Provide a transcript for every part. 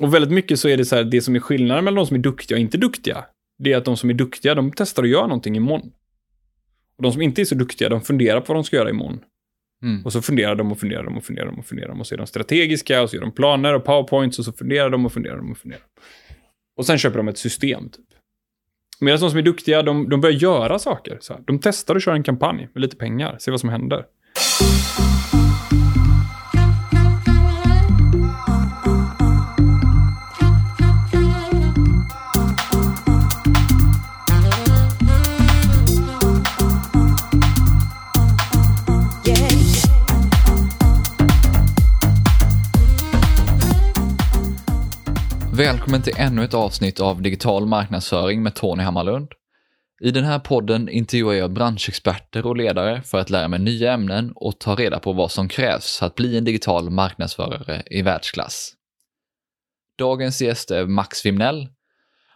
Och väldigt mycket så är det så här, det som är skillnaden mellan de som är duktiga och inte duktiga, det är att de som är duktiga, de testar att göra någonting imorgon. Och de som inte är så duktiga, de funderar på vad de ska göra imorgon. Mm. Och så funderar de och funderar de och funderar de och funderar de och så är de strategiska och så gör de planer och powerpoints och så funderar de och funderar de och funderar. Och sen köper de ett system typ. Medan de som är duktiga, de, de börjar göra saker. Så här. De testar att köra en kampanj med lite pengar, se vad som händer. Välkommen till ännu ett avsnitt av Digital marknadsföring med Tony Hammarlund. I den här podden intervjuar jag branschexperter och ledare för att lära mig nya ämnen och ta reda på vad som krävs för att bli en digital marknadsförare i världsklass. Dagens gäst är Max Wimnell.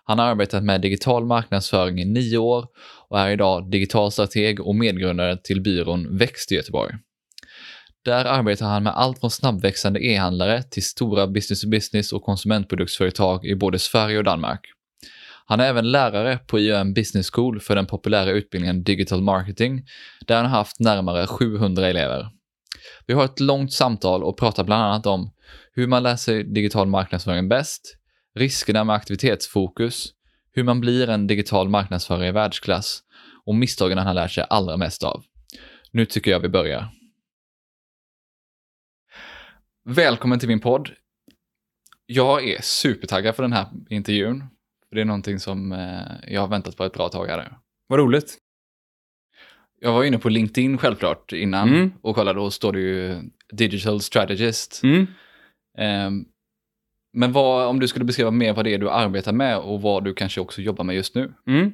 Han har arbetat med digital marknadsföring i nio år och är idag digital strateg och medgrundare till byrån Växt i Göteborg. Där arbetar han med allt från snabbväxande e-handlare till stora business-to-business och konsumentproduktsföretag i både Sverige och Danmark. Han är även lärare på IOM Business School för den populära utbildningen Digital Marketing, där han har haft närmare 700 elever. Vi har ett långt samtal och pratar bland annat om hur man lär sig digital marknadsföring bäst, riskerna med aktivitetsfokus, hur man blir en digital marknadsförare i världsklass och misstagen han har lärt sig allra mest av. Nu tycker jag vi börjar. Välkommen till min podd. Jag är supertaggad för den här intervjun. Det är någonting som eh, jag har väntat på ett bra tag här. Vad roligt. Jag var inne på LinkedIn självklart innan Mm. och kollade, då står det ju Digital Strategist. Mm. Ehm, men vad, om du skulle beskriva mer vad det är du arbetar med och vad du kanske också jobbar med just nu. Mm.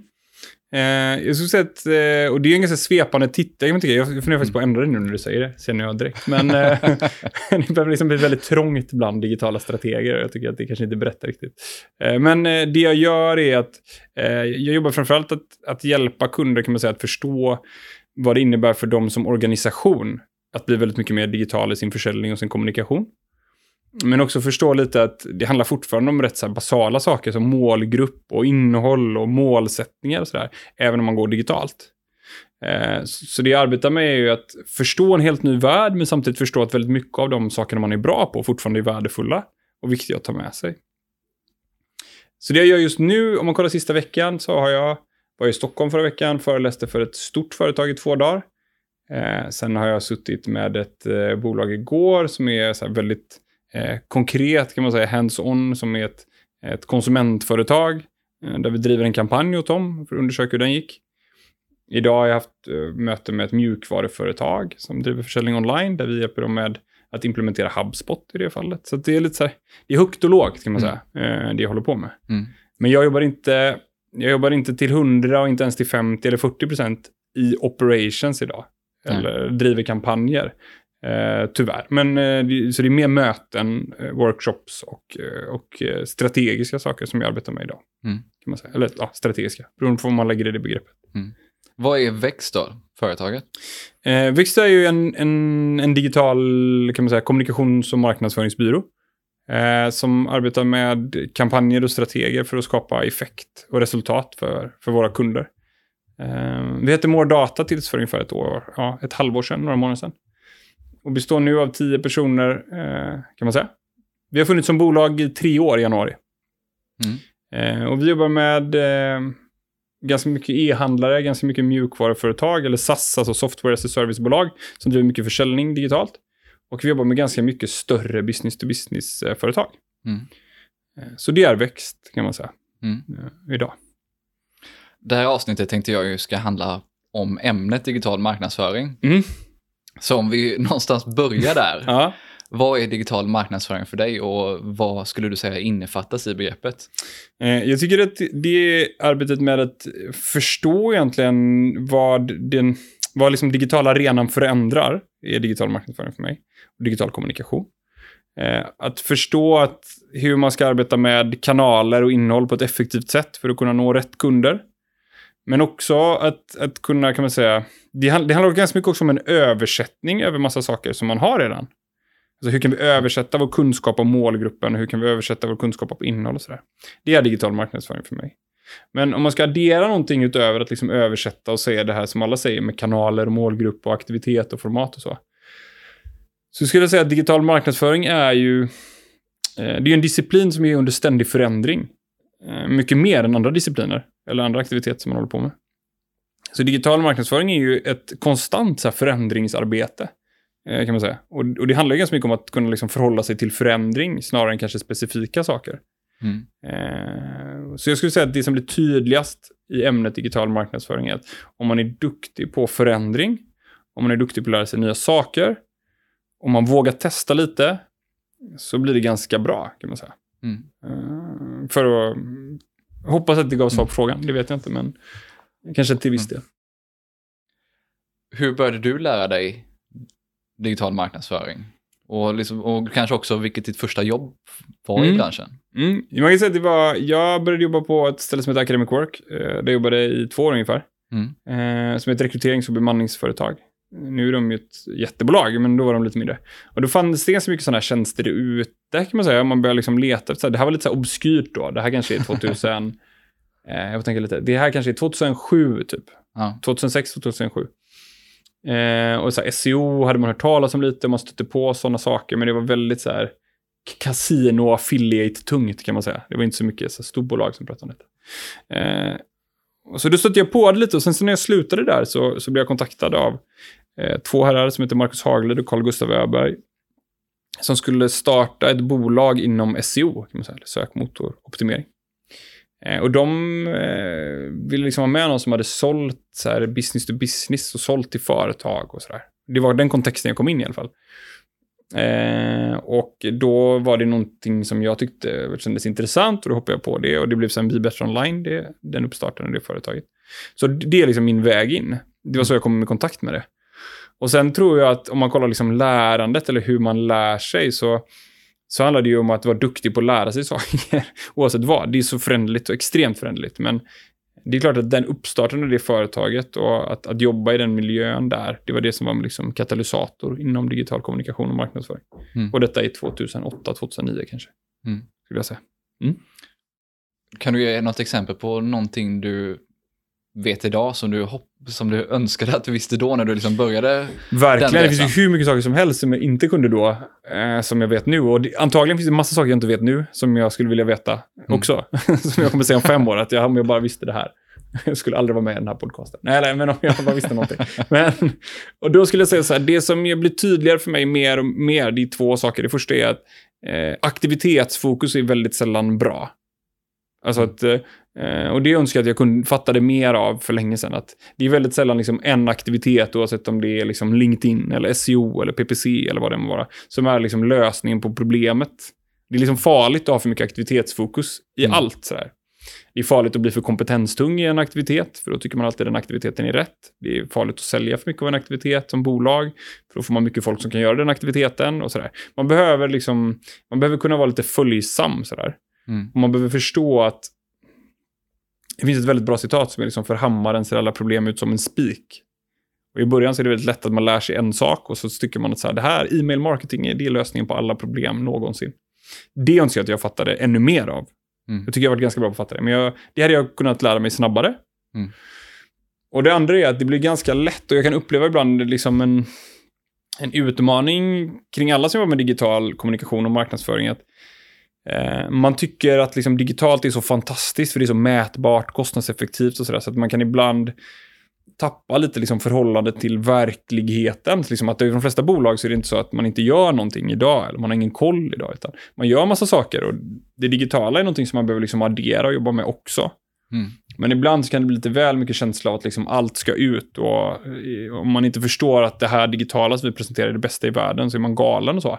Eh, jag skulle säga att, eh, och det är en ganska svepande titel, jag, jag funderar faktiskt på att ändra det nu när du säger det, känner jag direkt. Men eh, det börjar liksom bli väldigt trångt bland digitala strateger, jag tycker att det kanske inte berättar riktigt. Eh, men eh, det jag gör är att eh, jag jobbar framförallt att, att hjälpa kunder kan man säga att förstå vad det innebär för dem som organisation att bli väldigt mycket mer digital i sin försäljning och sin kommunikation. Men också förstå lite att det handlar fortfarande om rätt så här basala saker som målgrupp och innehåll och målsättningar och sådär, även om man går digitalt. Eh, så det jag arbetar med är ju att förstå en helt ny värld, men samtidigt förstå att väldigt mycket av de sakerna man är bra på fortfarande är värdefulla och viktiga att ta med sig. Så det jag gör just nu, om man kollar sista veckan, så har jag var i Stockholm förra veckan, föreläste för ett stort företag i två dagar. Eh, sen har jag suttit med ett eh, bolag igår som är så här väldigt eh, konkret, kan man säga, hands-on, som är ett, ett konsumentföretag eh, där vi driver en kampanj åt dem för att undersöka hur den gick. Idag har jag haft eh, möte med ett mjukvaruföretag som driver försäljning online, där vi hjälper dem med att implementera HubSpot i det fallet. Så det är lite så här, det är högt och lågt kan man Mm. säga, eh, det jag håller på med. Mm. Men jag jobbar inte, jag jobbar inte till 100 och inte ens till 50 eller 40 procent i operations idag. Nej. Eller driver kampanjer. Eh, tyvärr. Men, eh, så det är mer möten, eh, workshops och, och strategiska saker som jag arbetar med idag. Mm. Kan man säga. Eller ja, strategiska, beroende på vad man lägger i det begreppet. Vad är Växt då, företaget? Eh, Vixt är ju en, en, en digital kan man säga, kommunikations och marknadsföringsbyrå. Som arbetar med kampanjer och strategier för att skapa effekt och resultat för, för våra kunder. Vi hette More Data tills för ungefär ett år, ja, ett halvår sedan, några månader sedan. Och består nu av tio personer, eh, kan man säga. Vi har funnits som bolag i tre år i januari. Mm. Eh, och vi jobbar med eh, ganska mycket e-handlare, ganska mycket mjukvaruföretag, eller SAS, alltså software as a service-bolag, som driver mycket försäljning digitalt. Och vi jobbar med ganska mycket större business-to-business-företag. Mm. Eh, Så det är växt, kan man säga, Mm. eh, idag. Det här avsnittet tänkte jag ju ska handla om ämnet digital marknadsföring. Mm. Så om vi någonstans börjar där. Ja. Vad är digital marknadsföring för dig och vad skulle du säga innefattas i begreppet? Eh, Jag tycker att det arbetet med att förstå egentligen vad den vad liksom digitala arenan förändrar är digital marknadsföring för mig. Och digital kommunikation. Eh, Att förstå att hur man ska arbeta med kanaler och innehåll på ett effektivt sätt för att kunna nå rätt kunder. Men också att, att kunna, kan man säga, det, hand- det handlar ganska mycket också om en översättning över massa saker som man har redan. Alltså hur kan vi översätta vår kunskap om målgruppen och hur kan vi översätta vår kunskap om innehåll och sådär. Det är digital marknadsföring för mig. Men om man ska addera någonting utöver att liksom översätta och säga det här som alla säger med kanaler, målgrupp och aktivitet och format och så. Så skulle jag säga att digital marknadsföring är ju eh, det är en disciplin som är under ständig förändring. Eh, mycket mer än andra discipliner eller andra aktiviteter som man håller på med. Så digital marknadsföring är ju ett konstant så förändringsarbete. Eh, kan man säga. Och, och, det handlar ju ganska mycket om att kunna liksom förhålla sig till förändring snarare än kanske specifika saker. Mm. Eh, så jag skulle säga att det som blir tydligast i ämnet digital marknadsföring är att om man är duktig på förändring, om man är duktig på att lära sig nya saker, om man vågar testa lite, så blir det ganska bra kan man säga. Mm. Eh, för att hoppas att det gav svar på mm. frågan, det vet jag inte, men kanske till viss mm. del. Hur började du lära dig digital marknadsföring? Och, liksom, och kanske också vilket ditt första jobb var mm. i branschen? Mm. Man kan säga att det var, jag började jobba på ett ställe som heter Academic Work. Eh, där jag jobbade i två år ungefär. Mm. Eh, som är ett rekryterings och bemanningsföretag. Nu är de ju ett jättebolag, men då var de lite mindre. Och då fanns det ganska mycket sådana här tjänster ute, kan man säga. Man började liksom leta efter, det här var lite så här obskyrt då. Det här kanske är 2000, eh, jag tänka lite, det här kanske är 2007 typ. Ja. 2006, 2007. Eh, och så här, SEO hade man hört talas om lite, man stötte på sådana saker, men det var väldigt så här casino affiliate tungt kan man säga. Det var inte så mycket så storbolag som pratade om det. Eh, så då stötte jag på det lite och sen så när jag slutade där så, så blev jag kontaktad av eh, två herrar som heter Marcus Haglund och Carl Gustav Öberg. Som skulle starta ett bolag inom SEO, kan man säga, sökmotoroptimering. Eh, och de eh, ville liksom ha med någon som hade sålt så här, business to business och sålt till företag och sådär. Det var den kontexten jag kom in i alla fall. Eh, och då var det någonting som jag tyckte kändes intressant och då hoppade jag på det och det blev sen Be Better Online, det, den uppstarten av det företaget. Så det är liksom min väg in. Det var så jag kom i kontakt med det. Och sen tror jag att om man kollar liksom lärandet eller hur man lär sig så, så handlar det ju om att vara duktig på att lära sig saker. Oavsett vad. Det är så förändligt och extremt förändligt. Men det är klart att den uppstarten av det företaget och att, att jobba i den miljön där, det var det som var liksom katalysator inom digital kommunikation och marknadsföring. Mm. Och detta är 2008, 2009 kanske, mm. skulle jag säga. Mm. Kan du ge något exempel på någonting du vet idag som du, som du önskade att du visste då när du liksom började Verkligen, det finns ju hur mycket saker som helst som jag inte kunde då, eh, som jag vet nu. Och det, antagligen finns det massa saker jag inte vet nu, som jag skulle vilja veta mm. också. som jag kommer säga om fem år, att jag, om jag bara visste det här. Jag skulle aldrig vara med i den här podcasten. Nej, nej men om jag bara visste någonting. Men, och då skulle jag säga så här, det som blir tydligare för mig mer och mer, det är två saker. Det första är att eh, aktivitetsfokus är väldigt sällan bra. Alltså att eh, och det önskar jag att jag kunde fatta det mer av för länge sedan. Att det är väldigt sällan liksom en aktivitet, oavsett om det är liksom LinkedIn, eller SEO, eller PPC, eller vad det må vara, som är liksom lösningen på problemet. Det är liksom farligt att ha för mycket aktivitetsfokus i mm. allt. Sådär. Det är farligt att bli för kompetenstung i en aktivitet, för då tycker man alltid den aktiviteten är rätt. Det är farligt att sälja för mycket av en aktivitet som bolag, för då får man mycket folk som kan göra den aktiviteten och sådär. Man behöver liksom, man behöver kunna vara lite följsam sådär. Mm. Man behöver förstå att det finns ett väldigt bra citat som är liksom för hammaren ser alla problem ut som en spik. Och I början så är det väldigt lätt att man lär sig en sak och så tycker man att så här, det här e-mail marketing är, det lösningen på alla problem någonsin. Det önskar jag att jag fattade ännu mer av. Mm. Jag tycker jag har varit ganska bra på att fatta det. Men jag, det hade jag kunnat lära mig snabbare. Mm. Och det andra är att det blir ganska lätt och jag kan uppleva ibland liksom en, en utmaning kring alla som jobbar med digital kommunikation och marknadsföring. Att man tycker att liksom digitalt är så fantastiskt för det är så mätbart, kostnadseffektivt och sådär. Så att man kan ibland tappa lite liksom förhållandet till verkligheten. Liksom att i de flesta bolag så är det inte så att man inte gör någonting idag, eller man har ingen koll idag, utan man gör massa saker och det digitala är någonting som man behöver liksom addera och jobba med också. Mm. Men ibland så kan det bli lite väl mycket känsla av att liksom allt ska ut och eh, om man inte förstår att det här digitala som vi presenterar är det bästa i världen så är man galen och så.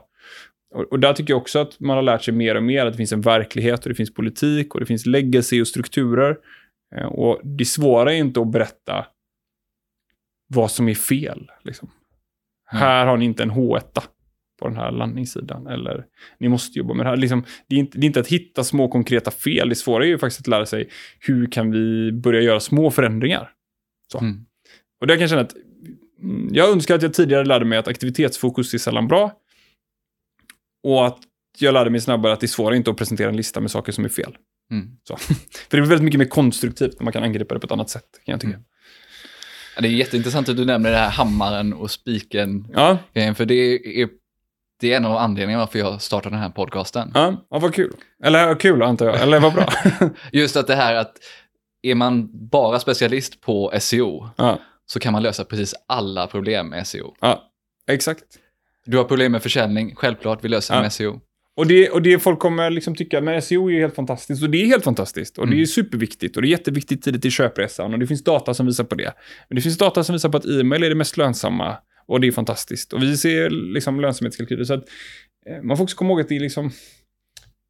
Och, och, där tycker jag också att man har lärt sig mer och mer att det finns en verklighet och det finns politik och det finns legacy och strukturer. Eh, och det svåra är inte att berätta vad som är fel. Liksom. Mm. Här har ni inte en H1 på den här landningssidan. Eller ni måste jobba med det här. Liksom, det, är inte, det är inte att hitta små konkreta fel. Det svåra är ju faktiskt att lära sig hur kan vi börja göra små förändringar. Så. Mm. Och där kan jag känna att mm, jag önskar att jag tidigare lärde mig att aktivitetsfokus är sällan bra. Och att jag lärde mig snabbare att det är svårare inte att presentera en lista med saker som är fel. Mm. Så. För det är väldigt mycket mer konstruktivt när man kan angripa det på ett annat sätt, kan jag tycka. Mm. Ja, det är jätteintressant att du nämner det här hammaren och spiken Ja, för det är, det är en av anledningarna varför jag startade den här podcasten. ja, ja, vad kul. Eller kul antar jag, eller vad bra. Just att det här att är man bara specialist på SEO ja, så kan man lösa precis alla problem med SEO. ja, exakt. Du har problem med försäljning, självklart, vi löser det Ja. med SEO. Och det, och det folk kommer liksom tycka, men SEO är helt fantastiskt. Och det är helt fantastiskt. Och det är Mm. superviktigt. Och det är jätteviktigt tidigt i köpresan. Och det finns data som visar på det. Men det finns data som visar på att e-mail är det mest lönsamma. Och det är fantastiskt. Och vi ser liksom lönsamhetskalkyler. Så att eh, man får också komma ihåg att det är liksom...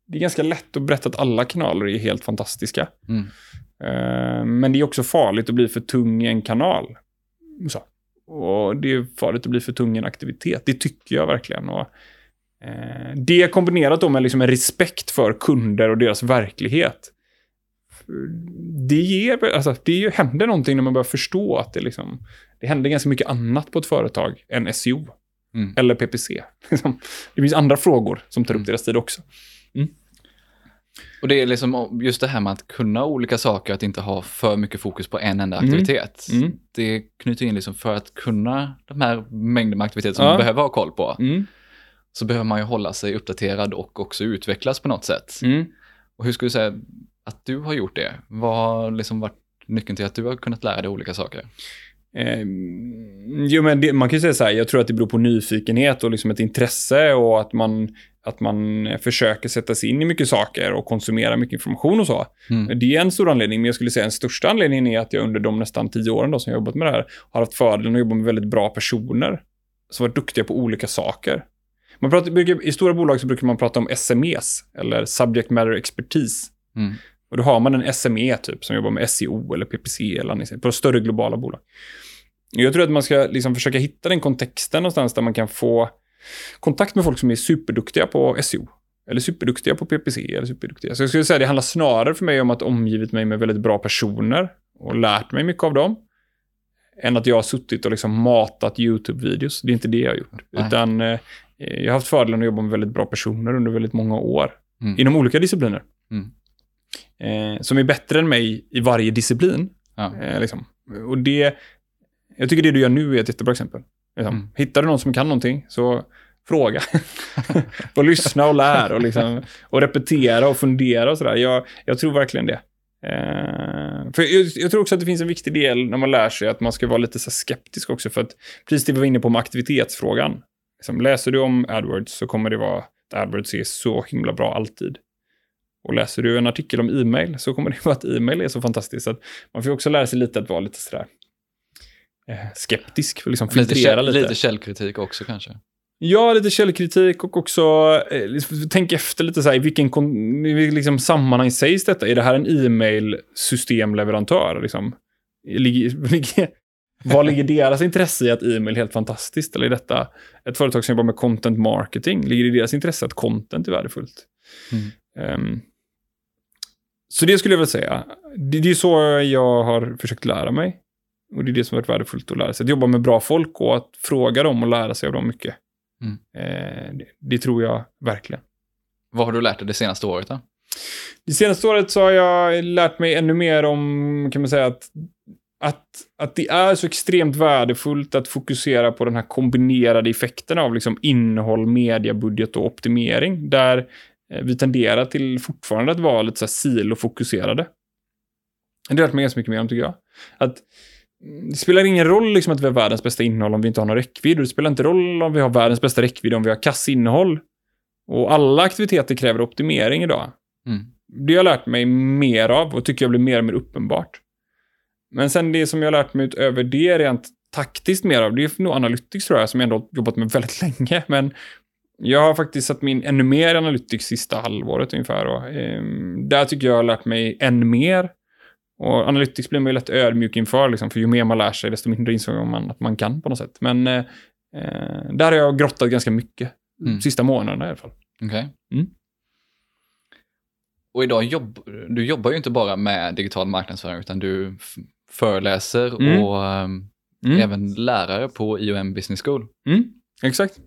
Det är ganska lätt att berätta att alla kanaler är helt fantastiska. Mm. Eh, men det är också farligt att bli för tung i en kanal. Så. Och det är farligt att bli för tung i en aktivitet. Det tycker jag verkligen. Och, eh, det kombinerat då med liksom en respekt för kunder och deras verklighet. Det, ger, alltså, det händer någonting när man börjar förstå att det, liksom, det händer ganska mycket annat på ett företag än SEO. Mm. Eller PPC. Liksom, det finns andra frågor som tar upp Mm. deras tid också. Och det är liksom just det här med att kunna olika saker, att inte ha för mycket fokus på en enda Mm. aktivitet. Mm. Det knyter in liksom för att kunna de här mängder med aktiviteter som Ja. man behöver ha koll på, Mm. så behöver man ju hålla sig uppdaterad och också utvecklas på något sätt. Mm. Och hur skulle du säga att du har gjort det? Vad har liksom varit nyckeln till att du har kunnat lära dig olika saker? Eh, jo, men det, man kan ju säga så här, jag tror att det beror på nyfikenhet och liksom ett intresse och att man, att man försöker sätta sig in i mycket saker och konsumera mycket information och så. Mm. Det är en stor anledning, men jag skulle säga den största anledningen är att jag under de nästan tio åren då som jag jobbat med det här har haft fördelen att jobba med väldigt bra personer som varit duktiga på olika saker. Man pratar, brukar, I stora bolag så brukar man prata om SMEs, eller Subject Matter Expertise. Mm. Och då har man en SME typ som jobbar med SEO eller PPC eller annat, på större globala bolag. Jag tror att man ska liksom försöka hitta den kontexten någonstans där man kan få kontakt med folk som är superduktiga på SEO. Eller superduktiga på PPC eller superduktiga. Så jag skulle säga det handlar snarare för mig om att omgivit mig med väldigt bra personer och lärt mig mycket av dem. Än att jag har suttit och liksom matat YouTube-videos. Det är inte det jag har gjort. Nej. Utan eh, jag har haft fördelen att jobba med väldigt bra personer under väldigt många år. Mm. Inom olika discipliner. Mm. Eh, som är bättre än mig i varje disciplin. Ja. Eh, liksom. Och det, jag tycker det du gör nu är ett jättebra exempel. Liksom. Mm. Hittar du någon som kan någonting, så fråga. och lyssna och lär och, liksom, och repetera och fundera och sådär. Jag, jag tror verkligen det. Eh, för jag, jag tror också att det finns en viktig del när man lär sig att man ska vara lite så skeptisk också. För att precis det vi var inne på med aktivitetsfrågan. Liksom, läser du om AdWords så kommer det vara att AdWords är så himla bra alltid. Och läser du en artikel om e-mail så kommer det vara att e-mail är så fantastiskt. Så att man får också lära sig lite att vara lite sådär skeptisk. För liksom Lite, käll, lite. lite källkritik också kanske. Ja, lite källkritik och också eh, liksom, tänk efter lite så här, i vilken liksom, sammanhang sägs detta? Är det här en e-mail-systemleverantör? Liksom? Ligger, ligger, vad ligger deras intresse i att e-mail är helt fantastiskt? Eller är detta ett företag som jobbar med content marketing? Ligger det i deras intresse att content är värdefullt? Mm. Ehm, så det skulle jag väl säga. Det, det är så jag har försökt lära mig. Och det är det som har varit värdefullt att lära sig. Att jobba med bra folk och att fråga dem och lära sig av dem mycket. Mm. Eh, det, det tror jag verkligen. Vad har du lärt dig det senaste året då? Det senaste året så har jag lärt mig ännu mer om, kan man säga, att, att, att det är så extremt värdefullt att fokusera på den här kombinerade effekten av liksom innehåll, mediabudget och optimering. Där eh, vi tenderar till fortfarande att vara lite så här silofokuserade. Det har jag lärt mig ganska mycket mer om, tycker jag. Att det spelar ingen roll liksom att vi har världens bästa innehåll om vi inte har någon räckvidd. Och det spelar inte roll om vi har världens bästa räckvidd om vi har kassinnehåll. Och alla aktiviteter kräver optimering idag. Mm. Det har jag lärt mig mer av och tycker jag blir mer och mer uppenbart. Men sen det som jag har lärt mig utöver det rent taktiskt mer av, det är nog Analytics tror jag, som jag ändå har jobbat med väldigt länge. Men jag har faktiskt satt mig in ännu mer Analytics sista halvåret ungefär. Och, ehm, där tycker jag jag har lärt mig än mer. Och Analytics blir man ju lätt ödmjuk inför, liksom, för ju mer man lär sig, desto mindre insåg man att man kan på något sätt. Men eh, eh, där har jag grottat ganska mycket, Mm. sista månaderna i alla fall. Okej. Mm. Och idag jobb, du jobbar ju inte bara med digital marknadsföring utan du föreläser Mm. och um, även lärare på IOM Business School. Mm, exakt.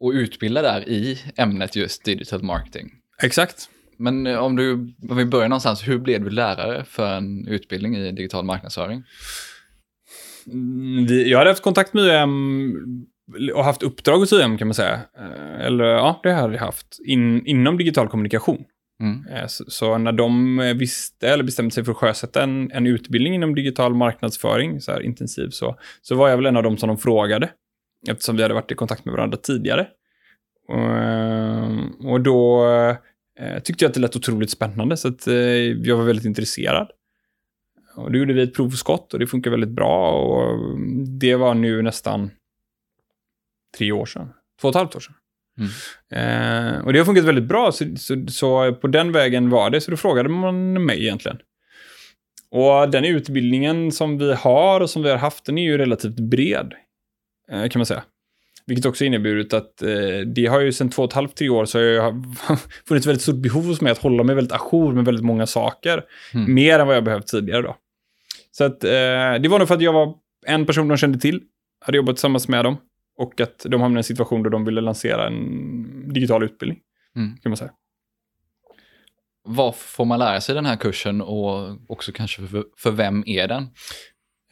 och utbilda där i ämnet just digital marketing. Exakt. Men eh, om du, om vi börjar någonstans, hur blev du lärare för en utbildning i digital marknadsföring? Mm, jag hade haft kontakt med UM och haft uppdrag hos UM kan man säga. Eh, Eller ja, det hade jag haft. In, inom digital kommunikation. Mm. Eh, Så, så när de visste, eller bestämde sig för att sjösätta en, en utbildning inom digital marknadsföring, så här intensiv, så, så var jag väl en av dem som de frågade. Eftersom vi hade varit i kontakt med varandra tidigare. Och, och då eh, tyckte jag att det lät otroligt spännande, så att, eh, jag var väldigt intresserad. Och då gjorde vi ett provskott och det funkar väldigt bra. Och det var nu nästan tre år sedan. Två och ett halvt år sedan. Eh, och det har funkat väldigt bra, så, så, så på den vägen var det. Så då frågade man mig egentligen. Och den utbildningen som vi har och som vi har haft, den är ju relativt bred. Eh, kan man säga. Vilket också inneburit att eh, det har ju sedan två och ett halvt, tre år så har jag funnits väldigt stort behov hos mig att hålla mig väldigt ajour med väldigt många saker. Mm. Mer än vad jag behövt tidigare då. Så att eh, det var nog för att jag var en person de kände till, hade jobbat tillsammans med dem och att de hamnade i en situation där de ville lansera en digital utbildning, Mm. kan man säga. Vad får man lära sig i den här kursen och också kanske för, för vem är den?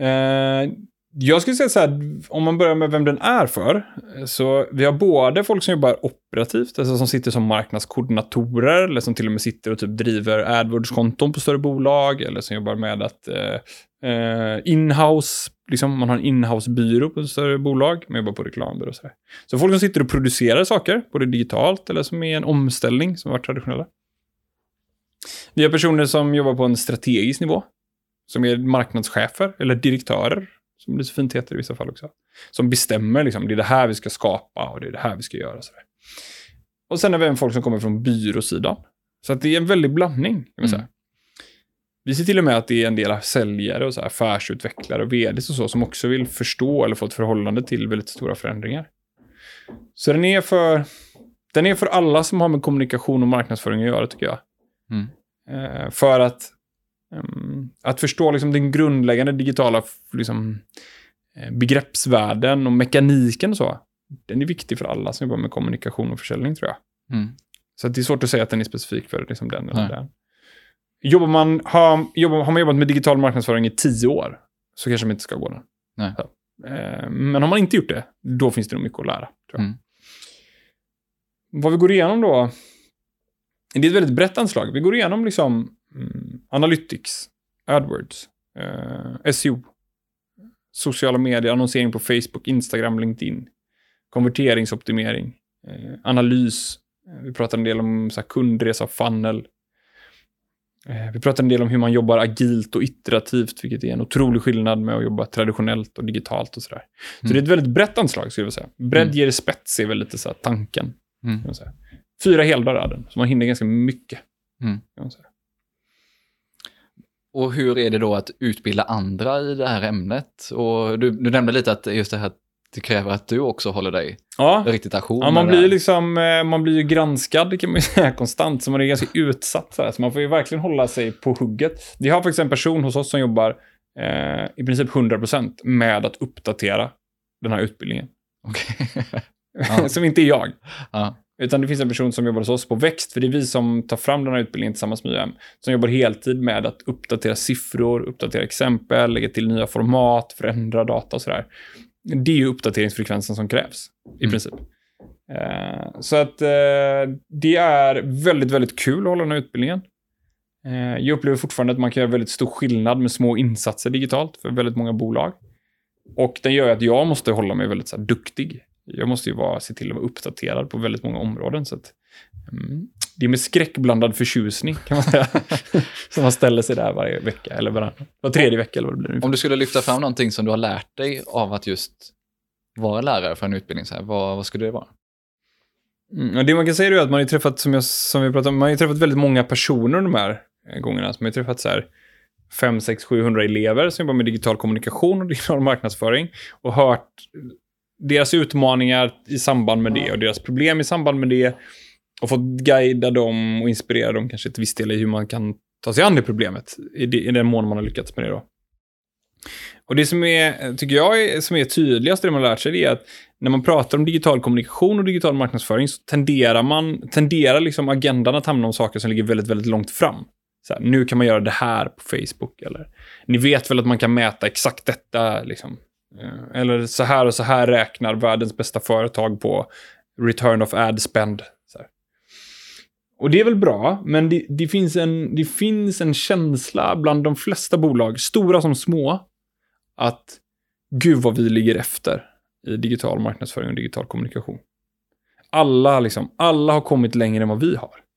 Eh, jag skulle säga så här, om man börjar med vem den är för, så vi har både folk som jobbar operativt, alltså som sitter som marknadskoordinatorer, eller som till och med sitter och typ driver AdWords-konton på större bolag, eller som jobbar med att eh, eh inhouse, liksom, man har en inhouse-byrå på större bolag, man jobbar på reklambyrå och sådär. Så folk som sitter och producerar saker, både digitalt eller som är en omställning som har varit traditionella. Vi har personer som jobbar på en strategisk nivå, som är marknadschefer eller direktörer, som det så fint heter i vissa fall också. Som bestämmer liksom, det är det här vi ska skapa och det är det här vi ska göra. Så där. Och sen har vi även folk som kommer från byråsidan. Så att det är en väldig blandning, kan man Mm. säga. Vi ser till och med att det är en del säljare och så här, affärsutvecklare och vds och så som också vill förstå eller få ett förhållande till väldigt stora förändringar. Så den är för, den är för alla som har med kommunikation och marknadsföring att göra, tycker jag. Mm. Eh, för att, att förstå liksom, den grundläggande digitala liksom, eh, begreppsvärlden och mekaniken och så. Den är viktig för alla som jobbar med kommunikation och försäljning, tror jag. Mm. Så det är svårt att säga att den är specifik för liksom, den eller Nej. den. Jobbar man, har, jobbar, har man jobbat med digital marknadsföring i tio år, så kanske man inte ska gå den. Eh, Men har man inte gjort det, då finns det nog mycket att lära. Mm. Vad vi går igenom då, det är ett väldigt brett anslag. Vi går igenom liksom Analytics, AdWords, eh, SEO, sociala medier, annonsering på Facebook, Instagram, LinkedIn, konverteringsoptimering, eh, analys. Eh, Vi pratar en del om så här, kundresa funnel. Eh, Vi pratar en del om hur man jobbar agilt och iterativt, vilket är en otrolig skillnad med att jobba traditionellt och digitalt och sådär. Så Mm. det är ett väldigt brett anslag, skulle jag säga. Bredd Mm. ger spets, är väl lite så tanken. Mm. Fyra heldagar är den, så man hinner ganska mycket. Mm. Kan man säga. Och hur är det då att utbilda andra i det här ämnet? Och du, du nämnde lite att just det här det kräver att du också håller dig Ja, riktigt ajour ja man, blir liksom, eh, man blir ju granskad kan man säga konstant, så man är ganska utsatt. Så, så man får ju verkligen hålla sig på hugget. Vi har faktiskt en person hos oss som jobbar eh, i princip 100% med att uppdatera den här utbildningen. Ja. som inte är jag. ja. Utan det finns en person som jobbar hos oss på Växt, för det är vi som tar fram den här utbildningen tillsammans med UM, som jobbar heltid med att uppdatera siffror, uppdatera exempel, lägga till nya format, förändra data och sådär. Det är ju uppdateringsfrekvensen som krävs, i Mm. princip. Eh, så att eh, det är väldigt, väldigt kul att hålla den här utbildningen. Eh, jag upplever fortfarande att man kan göra väldigt stor skillnad med små insatser digitalt för väldigt många bolag. Och den gör att jag måste hålla mig väldigt så här, duktig. Jag måste ju vara, se till att vara uppdaterad på väldigt många områden. Så att, mm, det är med skräckblandad förtjusning, kan man säga, som man ställer sig där varje vecka, eller varannan. Var tredje vecka, eller vad det blir. Om du skulle lyfta fram någonting som du har lärt dig av att just vara lärare för en utbildning, så här, vad, vad skulle det vara? Mm, det man kan säga är att man har träffat, som, jag, som vi pratade om, man har träffat väldigt många personer de här gångerna. Så man har träffat så här 5, 6, 700 elever som jobbar med digital kommunikation och digital marknadsföring och hört deras utmaningar i samband med det och deras problem i samband med det och fått guida dem och inspirera dem kanske till viss del i hur man kan ta sig an det problemet i, det, i den mån man har lyckats med det då. Och det som är, tycker jag, är, som är tydligast i det man lärt sig, det är att när man pratar om digital kommunikation och digital marknadsföring så tenderar, man, tenderar liksom agendan att hamna om saker som ligger väldigt, väldigt långt fram. Så här, nu kan man göra det här på Facebook. Eller, ni vet väl att man kan mäta exakt detta. Liksom. Eh, eller så här och så här räknar världens bästa företag på return of ad spend. Så här. Och det är väl bra, men det, det, finns en, det finns en känsla bland de flesta bolag, stora som små, att gud vad vi ligger efter i digital marknadsföring och digital kommunikation. Alla, liksom, alla har kommit längre än vad vi har.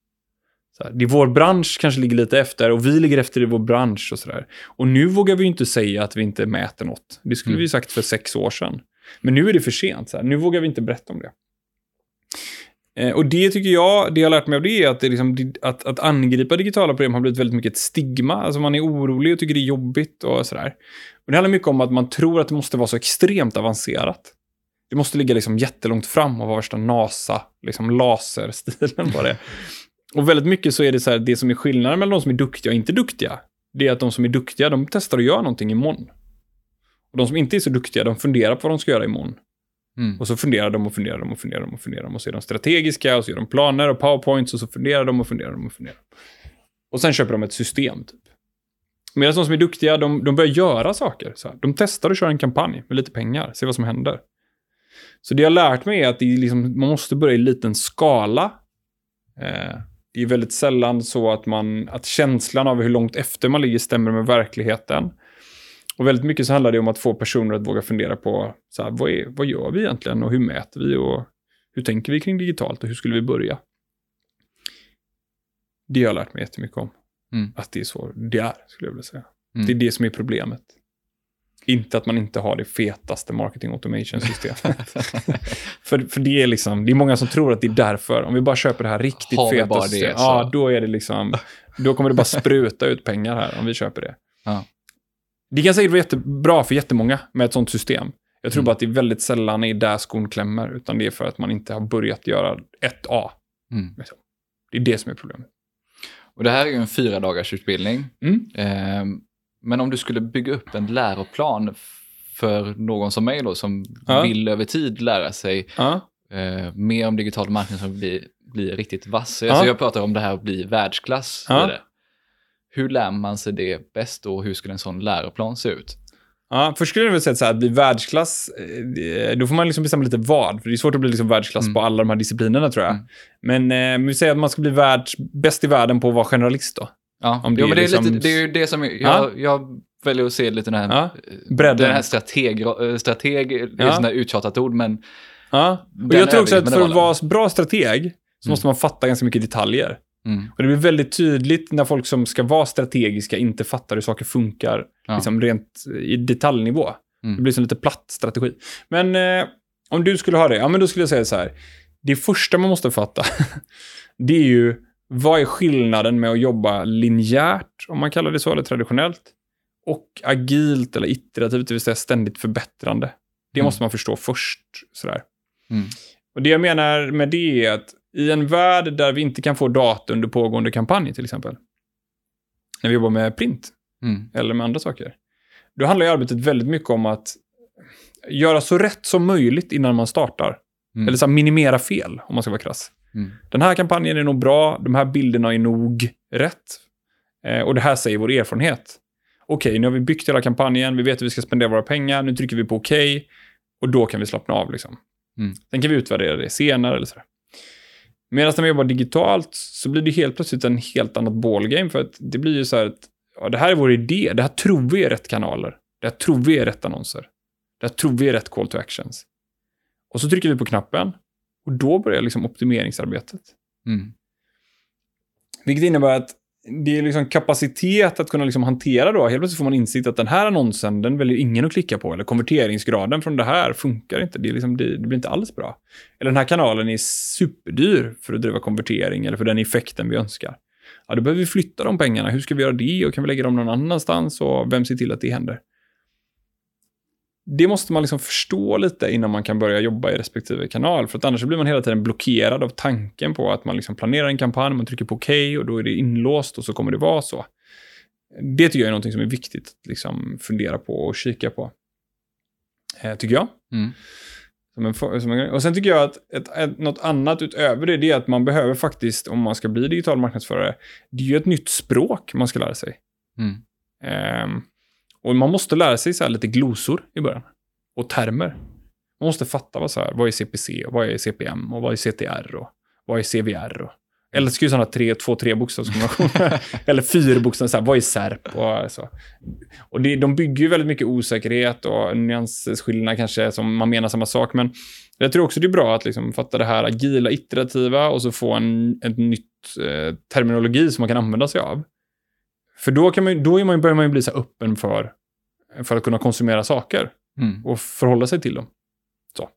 Så här, det är vår bransch kanske ligger lite efter och vi ligger efter i vår bransch och sådär. Och nu vågar vi inte säga att vi inte mäter något. Det skulle Mm. vi sagt för sex år sedan. Men nu är det för sent. Så här. Nu vågar vi inte berätta om det. Eh, och det tycker jag, det jag har lärt mig av det är att, det liksom, att, att angripa digitala problem har blivit väldigt mycket ett stigma. Alltså man är orolig och tycker det är jobbigt och sådär. Och det handlar mycket om att man tror att det måste vara så extremt avancerat. Det måste ligga liksom jättelångt fram och vara värsta NASA, liksom laserstilen på det. Och väldigt mycket så är det så här, det som är skillnaden mellan de som är duktiga och inte duktiga, det är att de som är duktiga, de testar att göra någonting imorgon. Och de som inte är så duktiga, de funderar på vad de ska göra imorgon. Mm. Och så funderar de och funderar de och funderar de och funderar de och så är de strategiska och så gör de planer och powerpoints och så funderar de och funderar de och funderar. Och sen köper de ett system typ. Medan de som är duktiga, de, de börjar göra saker. Så här. De testar att köra en kampanj med lite pengar, se vad som händer. Så det jag har lärt mig är att liksom, man måste börja i liten skala. Eh, det är väldigt sällan så att, man, att känslan av hur långt efter man ligger stämmer med verkligheten. Och väldigt mycket så handlar det om att få personer att våga fundera på så här, vad, är, vad gör vi egentligen och hur mäter vi och hur tänker vi kring digitalt och hur skulle vi börja? Det har jag lärt mig jättemycket om. Mm. Att det är så det är, skulle jag vilja säga. Mm. Det är det som är problemet. Inte att man inte har det fetaste marketing automation-systemet. för, för det är liksom, det är många som tror att det är därför. Om vi bara köper det här riktigt Har feta bara det, systemet, så- ja, då är det liksom, då kommer det bara spruta ut pengar här om vi köper det. Ja. Det kan säkert vara jättebra för jättemånga med ett sånt system. Jag tror Mm. bara att det är väldigt sällan är där skon klämmer, utan det är för att man inte har börjat göra ett A. Mm. Det är det som är problemet. Och det här är ju en fyra dagars utbildning. Mm. Ehm, men om du skulle bygga upp en läroplan för någon som mig då, som Ja. vill över tid lära sig Ja. eh, mer om digital marknadsföring bli, bli riktigt vass. Ja. Alltså jag pratar om det här att bli världsklass. Hur lär man sig det bäst och hur skulle en sån läroplan se ut? Ja, först skulle jag väl säga så här, att bli världsklass, eh, då får man liksom bestämma lite vad. För det är svårt att bli liksom världsklass Mm. på alla de här disciplinerna tror jag. Mm. Men eh, vi säger att man ska bli världs, bäst i världen på att vara generalist då. Ja, Om det jo, är men det, är liksom- lite, det är ju det som jag, Ja. jag väljer att se lite den här, Ja, eh, den här strateg, eh, strateg det är Ja. sånt där uttjatat ord, men Ja. Och jag tror också att för att vara bra strateg så måste man fatta ganska mycket detaljer. mm, Och det blir väldigt tydligt när folk som ska vara strategiska inte fattar hur saker funkar Ja. liksom rent i detaljnivå. Mm. Det blir som lite platt strategi. Men eh, om du skulle ha det, ja men då skulle jag säga så här. Det första man måste fatta, det är ju vad är skillnaden med att jobba linjärt, om man kallar det så, eller traditionellt, och agilt eller iterativt, det vill säga ständigt förbättrande. Det Mm. måste man förstå först. Sådär. Mm. Och det jag menar med det är att i en värld där vi inte kan få data under pågående kampanj till exempel, när vi jobbar med print mm, eller med andra saker, då handlar ju arbetet väldigt mycket om att göra så rätt som möjligt innan man startar. mm, Eller så minimera fel, om man ska vara krass. Mm, Den här kampanjen är nog bra, de här bilderna är nog rätt. Eh, och det här säger vår erfarenhet. Okej, nu har vi byggt hela kampanjen, vi vet hur vi ska spendera våra pengar, nu trycker vi på okej och då kan vi slappna av. Liksom. Mm. Sen kan vi utvärdera det senare eller sådär. Medan när vi jobbar digitalt så blir det helt plötsligt en helt annat ballgame för att det blir ju så här att ja, det här är vår idé, det här tror vi är rätt kanaler, det här tror vi är rätt annonser, det här tror vi är rätt call to actions. Och så trycker vi på knappen och då börjar liksom optimeringsarbetet. mm, Vilket innebär att det är liksom kapacitet att kunna liksom hantera då. Helt plötsligt får man insikt att den här annonsen, den väljer ingen att klicka på. Eller konverteringsgraden från det här funkar inte. Det, är liksom, det, det blir inte alls bra. Eller den här kanalen är superdyr för att driva konvertering eller för den effekten vi önskar. Ja, då behöver vi flytta de pengarna. Hur ska vi göra det? Och kan vi lägga dem någon annanstans? Och vem ser till att det händer? Det måste man liksom förstå lite innan man kan börja jobba i respektive kanal. För att annars blir man hela tiden blockerad av tanken på att man liksom planerar en kampanj, man trycker på OK och då är det inlåst och så kommer det vara så. Det tycker jag är något som är viktigt att liksom fundera på och kika på. Eh, tycker jag. mm. Som en, som en, och sen tycker jag att ett, ett, något annat utöver det, det är att man behöver faktiskt, om man ska bli digital marknadsförare, det är ju ett nytt språk man ska lära sig. Mm. Ehm, och man måste lära sig så lite glosor i början. Och termer. Man måste fatta vad, så här, vad är CPC, och vad är CPM, och vad är CTR, och vad är CVR. Och, eller ska ju sådana tre, två, tre bokstavskombinationer. eller fyra bokstäver, vad är SERP och så. Och det, de bygger ju väldigt mycket osäkerhet och nyansskillnader kanske som man menar samma sak. Men jag tror också det är bra att liksom fatta det här agila, iterativa och så få en, en nytt eh, terminologi som man kan använda sig av. För då, kan man, då är man, börjar man ju bli så öppen för, för att kunna konsumera saker Mm. och förhålla sig till dem. Så.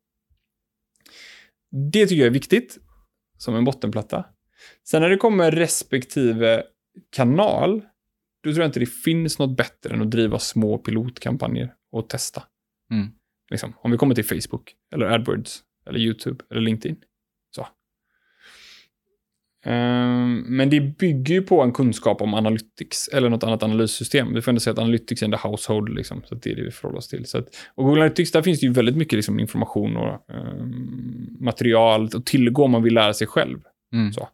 Det tycker jag är viktigt, som en bottenplatta. Sen när det kommer respektive kanal, då tror jag inte det finns något bättre än att driva små pilotkampanjer och testa. Mm. Liksom, om vi kommer till Facebook, eller AdWords, eller YouTube, eller LinkedIn. Ehm, men det bygger ju på en kunskap om Analytics eller något annat analyssystem. Vi får ändå säga att Analytics är the household, liksom, så att det är det vi förhåller oss till. Så att, och Google Analytics, där finns det ju väldigt mycket liksom, information och ehm, material att tillgå om man vill lära sig själv. Mm. Så.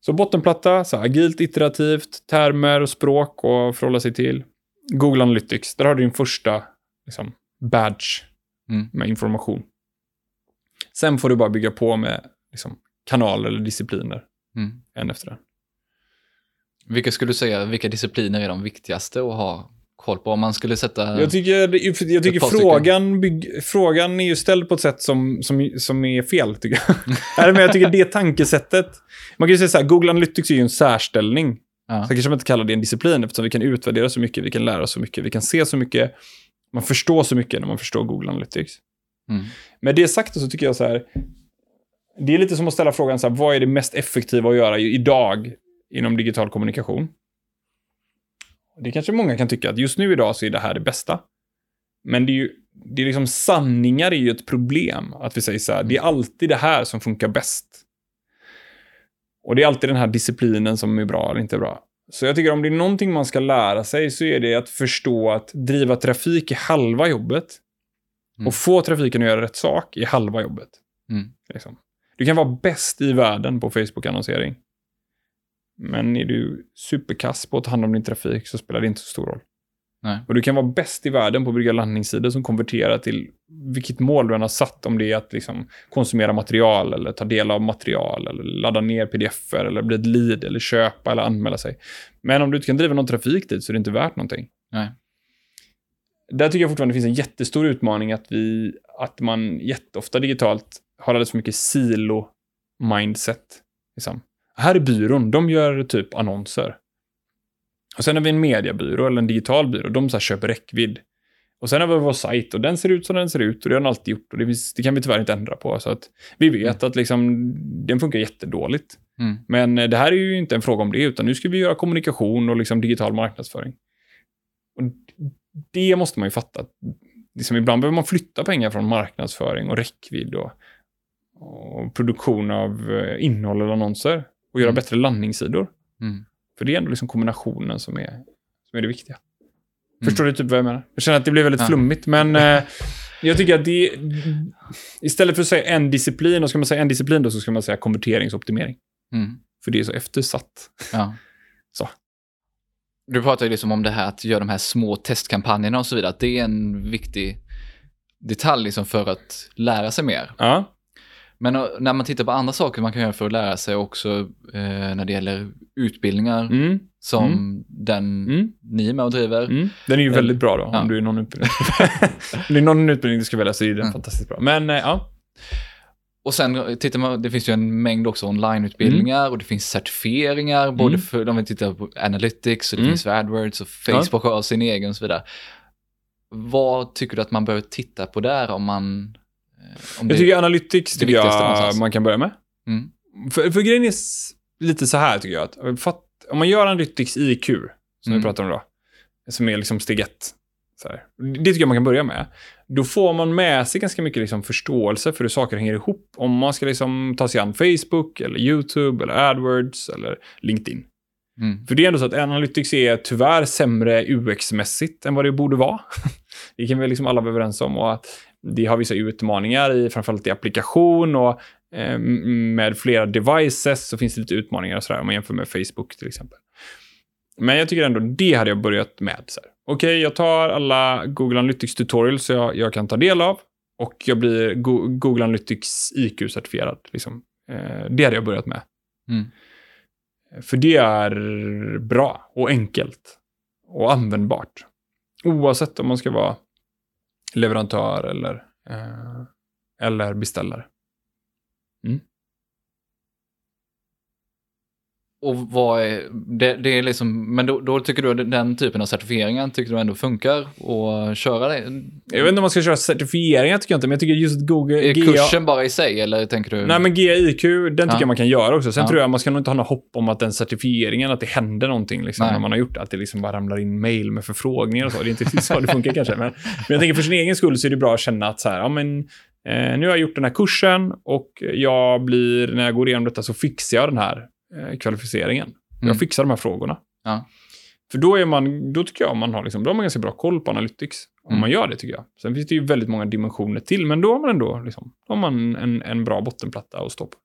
Så bottenplatta, så agilt, iterativt, termer och språk och förhålla sig till. Google Analytics, där har du din första liksom, badge Mm. med information. Sen får du bara bygga på med liksom, kanaler eller discipliner, Mm. en efter en. Vilka skulle du säga, vilka discipliner är de viktigaste att ha koll på? Om man skulle sätta... Jag tycker, jag tycker frågan, bygg, frågan är ju ställd på ett sätt som, som, som är fel, tycker jag. Nej, men jag tycker det tankesättet... Man kan ju säga så här, Google Analytics är ju en särställning. Ja. Så kanske man inte kallar det en disciplin, eftersom vi kan utvärdera så mycket, vi kan lära oss så mycket, vi kan se så mycket. Man förstår så mycket när man förstår Google Analytics. Mm. Med det sagt så tycker jag så här, det är lite som att ställa frågan så här, vad är det mest effektiva att göra i- idag inom digital kommunikation? Det kanske många kan tycka att just nu idag så är det här det bästa. Men det är ju, det är liksom sanningar är ju ett problem. Att vi säger så här, det är alltid det här som funkar bäst. Och det är alltid den här disciplinen som är bra eller inte bra. Så jag tycker om det är någonting man ska lära sig så är det att förstå att driva trafik är halva jobbet. Mm. Och få trafiken att göra rätt sak är halva jobbet. Mm. Liksom. Du kan vara bäst i världen på Facebook-annonsering. Men är du superkass på att ta hand om din trafik så spelar det inte så stor roll. Nej. Och du kan vara bäst i världen på att bygga landningssidor som konverterar till vilket mål du än har satt. Om det är att liksom konsumera material eller ta del av material eller ladda ner pdf eller bli ett lead eller köpa eller anmäla sig. Men om du inte kan driva någon trafik dit så är det inte värt någonting. Nej. Där tycker jag fortfarande det finns en jättestor utmaning att, vi, att man jätteofta digitalt har alldeles för mycket silo-mindset. Liksom. Här är byrån, de gör typ annonser. Och sen har vi en mediebyrå eller en digital byrå, de så köper räckvidd. Och sen har vi vår sajt och den ser ut som den ser ut och det har den alltid gjort och det, det kan vi tyvärr inte ändra på. Så att vi vet att liksom, den funkar jättedåligt. Mm. Men eh, det här är ju inte en fråga om det, utan nu ska vi göra kommunikation och liksom digital marknadsföring. Och det måste man ju fatta. att Liksom ibland behöver man flytta pengar från marknadsföring och räckvidd och, och produktion av eh, innehåll eller annonser och göra Mm. bättre landningssidor. Mm. För det är ändå liksom kombinationen som är, som är det viktiga. Mm. Förstår du typ vad jag menar? Jag känner att det blir väldigt Ja. flummigt, men eh, jag tycker att det... Istället för att säga en disciplin, och ska man säga en disciplin då, så ska man säga konverteringsoptimering. Mm. För det är så eftersatt. Ja. Så. Du pratar ju liksom om det här att göra de här små testkampanjerna och så vidare. Att det är en viktig detalj liksom för att lära sig mer. Ja. Men eh, när man tittar på andra saker man kan göra för att lära sig också eh, när det gäller utbildningar Mm. som den Mm. ni är med och driver. Mm. Den är ju väldigt bra då, Ja. om du är någon utbildning. det är någon utbildning du ska välja så är den Mm. fantastiskt bra. Men eh, ja. Och sen tittar man, det finns ju en mängd också onlineutbildningar och det finns certifieringar, både för om vi tittar på Analytics och det Mm. finns för AdWords och Facebook har sin egen och så vidare. Vad tycker du att man behöver titta på där om man... eh, Jag tycker Analytics det tycker viktigaste jag någonstans. man kan börja med. Mm. För, för grejen är lite så här tycker jag. Att, fatt, om man gör Analytics IQ, som Mm. vi pratar om då, som är liksom steg ett. Det tycker jag man kan börja med. Då får man med sig ganska mycket liksom förståelse för hur saker hänger ihop. Om man ska liksom ta sig an Facebook, eller YouTube, eller AdWords, eller LinkedIn. Mm. För det är ändå så att Analytics är tyvärr sämre UX-mässigt än vad det borde vara. det kan vi liksom alla vara överens om. Och att det har vissa utmaningar i framförallt i applikation och eh, med flera devices så finns det lite utmaningar och sådär om man jämför med Facebook till exempel. Men jag tycker ändå det hade jag börjat med. Okej, okay, jag tar alla Google Analytics tutorials jag, jag kan ta del av och jag blir Go Google Analytics IQ-certifierad. Liksom. Eh, det hade jag börjat med. Mm. För det är bra och enkelt och användbart. Oavsett om man ska vara leverantör eller, eh, eller beställare. Mm. Och vad är, det, det är liksom, men då, då, tycker du att den typen av certifieringar tycker du ändå funkar att köra det? Jag vet inte om man ska köra certifieringar tycker jag inte, men jag tycker just att Google... Är GA, kursen bara i sig eller tänker du? Nej men GIQ, den tycker ja. jag man kan göra också. Sen ja. tror jag man ska nog inte ha något hopp om att den certifieringen, att det händer någonting liksom, när man har gjort det. Att det liksom bara ramlar in mail med förfrågningar och så. Det är inte så det funkar kanske. Men, men jag tänker för sin egen skull så är det bra att känna att så här, ja men eh, nu har jag gjort den här kursen och jag blir, när jag går igenom detta så fixar jag den här kvalificeringen. Mm. Jag fixar de här frågorna. Ja. För då, är man, då tycker jag man har, liksom, då har man ganska bra koll på Analytics. Om mm. man gör det tycker jag. Sen finns det ju väldigt många dimensioner till, men då har man ändå liksom, har man en, en bra bottenplatta att stå på.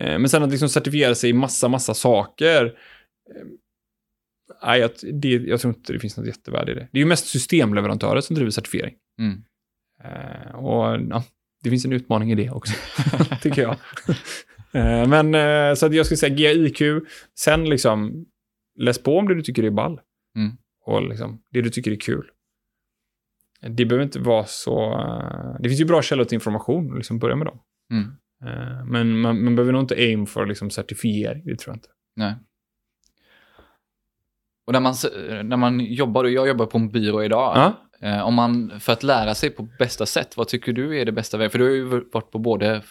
Eh, men sen att liksom certifiera sig i massa, massa saker. Eh, nej, jag, det, jag tror inte det finns något jättevärde i det. Det är ju mest systemleverantörer som driver certifiering. Mm. Eh, och ja, det finns en utmaning i det också, tycker jag. Eh, men eh, så att jag skulle säga GIQ, sen liksom läs på om det du tycker är ball. Mm. Och liksom, det du tycker är kul. Det behöver inte vara så... Eh, det finns ju bra källor till information, liksom börja med dem. Mm. Men man, man, behöver nog inte aim för liksom certifiering, det tror jag inte. Nej. Och när man, när man jobbar, jag jobbar på en byrå idag, ja. om man, för att lära sig på bästa sätt, vad tycker du är det bästa vägen? För du har ju varit på både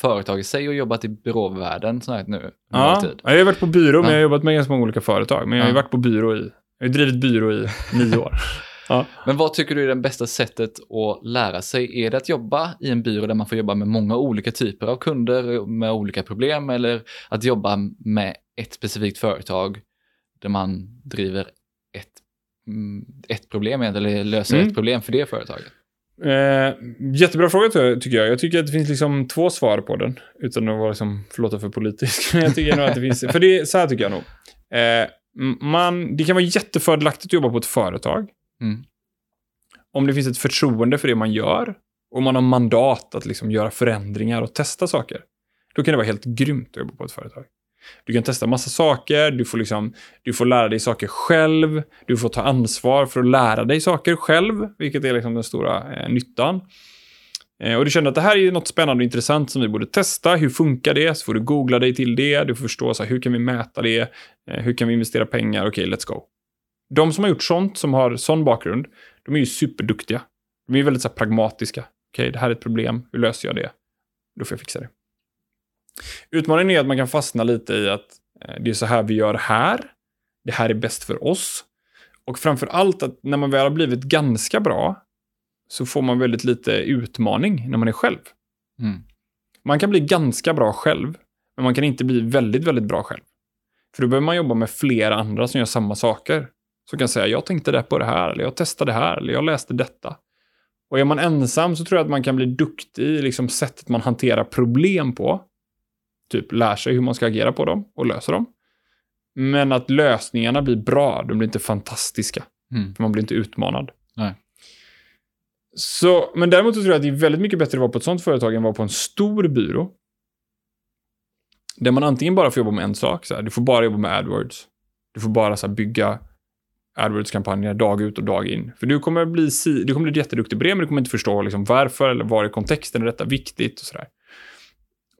företag i sig och jobbat i byråvärlden så här nu. Ja, jag har varit på byrå, ja. men jag har jobbat med ganska många olika företag. Men jag har ja. varit på byrå i, jag har drivit byrå i nio år. Ja. Men vad tycker du är det bästa sättet att lära sig? Är det att jobba i en byrå där man får jobba med många olika typer av kunder med olika problem eller att jobba med ett specifikt företag där man driver ett, mm, ett problem eller löser mm. ett problem för det företaget? Eh, jättebra fråga tycker jag. Jag tycker att det finns liksom två svar på den. Utan att vara liksom, förlåta för politisk. Men jag tycker nog att det finns, för det, så här tycker jag nog. Eh, man, det kan vara jättefördelaktigt att jobba på ett företag. Mm. Om det finns ett förtroende för det man gör. Och man har mandat att liksom göra förändringar och testa saker. Då kan det vara helt grymt att jobba på ett företag. Du kan testa massa saker, du får, liksom, du får lära dig saker själv, du får ta ansvar för att lära dig saker själv, vilket är liksom den stora eh, nyttan. Eh, och du känner att det här är något spännande och intressant som vi borde testa. Hur funkar det? Så får du googla dig till det, du får förstå så här, hur kan vi mäta det, eh, hur kan vi investera pengar, okej, okay, let's go. De som har gjort sånt, som har sån bakgrund, de är ju superduktiga. De är väldigt så här, pragmatiska. Okej, okay, det här är ett problem, hur löser jag det? Då får jag fixa det. Utmaningen är att man kan fastna lite i att eh, det är så här vi gör här. Det här är bäst för oss. Och framför allt att när man väl har blivit ganska bra så får man väldigt lite utmaning när man är själv. Mm. Man kan bli ganska bra själv, men man kan inte bli väldigt, väldigt bra själv. För då behöver man jobba med flera andra som gör samma saker. Som kan säga, jag tänkte det på det här, eller jag testade det här, eller jag läste detta. Och är man ensam så tror jag att man kan bli duktig i liksom sättet man hanterar problem på typ lär sig hur man ska agera på dem och löser dem. Men att lösningarna blir bra, de blir inte fantastiska. Mm. För man blir inte utmanad. Nej. Så, men däremot tror jag att det är väldigt mycket bättre att vara på ett sånt företag än att vara på en stor byrå. Där man antingen bara får jobba med en sak, så här, du får bara jobba med AdWords. Du får bara så här, bygga AdWords-kampanjer dag ut och dag in. För du kommer bli, du kommer bli jätteduktig på det, men du kommer inte förstå liksom, varför eller var i kontexten är detta viktigt och sådär.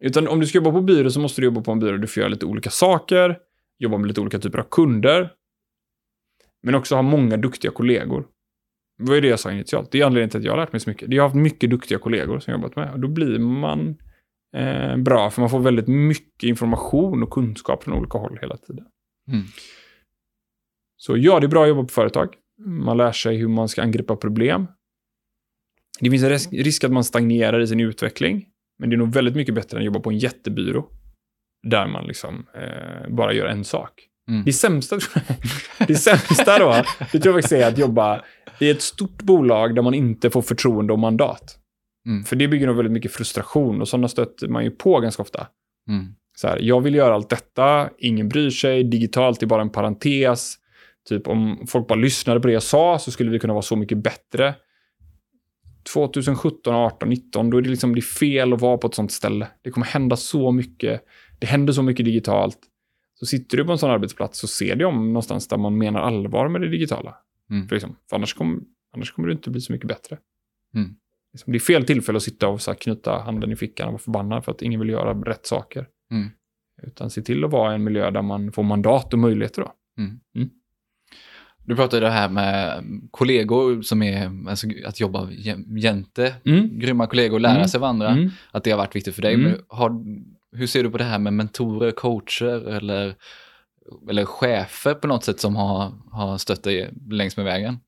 Utan om du ska jobba på byrå så måste du jobba på en byrå där du får göra lite olika saker, jobba med lite olika typer av kunder, men också ha många duktiga kollegor. Det var ju det jag sa initialt. Det är anledningen till att jag har lärt mig så mycket. Jag har haft mycket duktiga kollegor som jag jobbat med. Och då blir man eh, bra, för man får väldigt mycket information och kunskap från olika håll hela tiden. Mm. Så ja, det är bra att jobba på företag. Man lär sig hur man ska angripa problem. Det finns en risk att man stagnerar i sin utveckling. Men det är nog väldigt mycket bättre än att jobba på en jättebyrå. Där man liksom eh, bara gör en sak. Mm. Det sämsta, det sämsta då, det tror jag faktiskt är att jobba i ett stort bolag där man inte får förtroende och mandat. Mm. För det bygger nog väldigt mycket frustration och sådana stöter man ju på ganska ofta. Mm. Så här, jag vill göra allt detta, ingen bryr sig, digitalt är bara en parentes. Typ om folk bara lyssnade på det jag sa så skulle vi kunna vara så mycket bättre. 2017, 18, 19, då är det liksom det fel att vara på ett sånt ställe. Det kommer hända så mycket. Det händer så mycket digitalt. Så sitter du på en sån arbetsplats så ser du om någonstans där man menar allvar med det digitala. Mm. För, liksom, för annars, kommer, annars kommer det inte bli så mycket bättre. Mm. Liksom, det är fel tillfälle att sitta och så här, knyta handen i fickan och vara förbannad för att ingen vill göra rätt saker. Mm. Utan se till att vara i en miljö där man får mandat och möjligheter. Då. Du pratade det här med kollegor som är, alltså att jobba jä- jämte, grymma kollegor lära Mm. sig av andra, Mm. att det har varit viktigt för dig. Mm. Har, hur ser du på det här med mentorer, coacher eller, eller chefer på något sätt som har, har stött dig längs med vägen?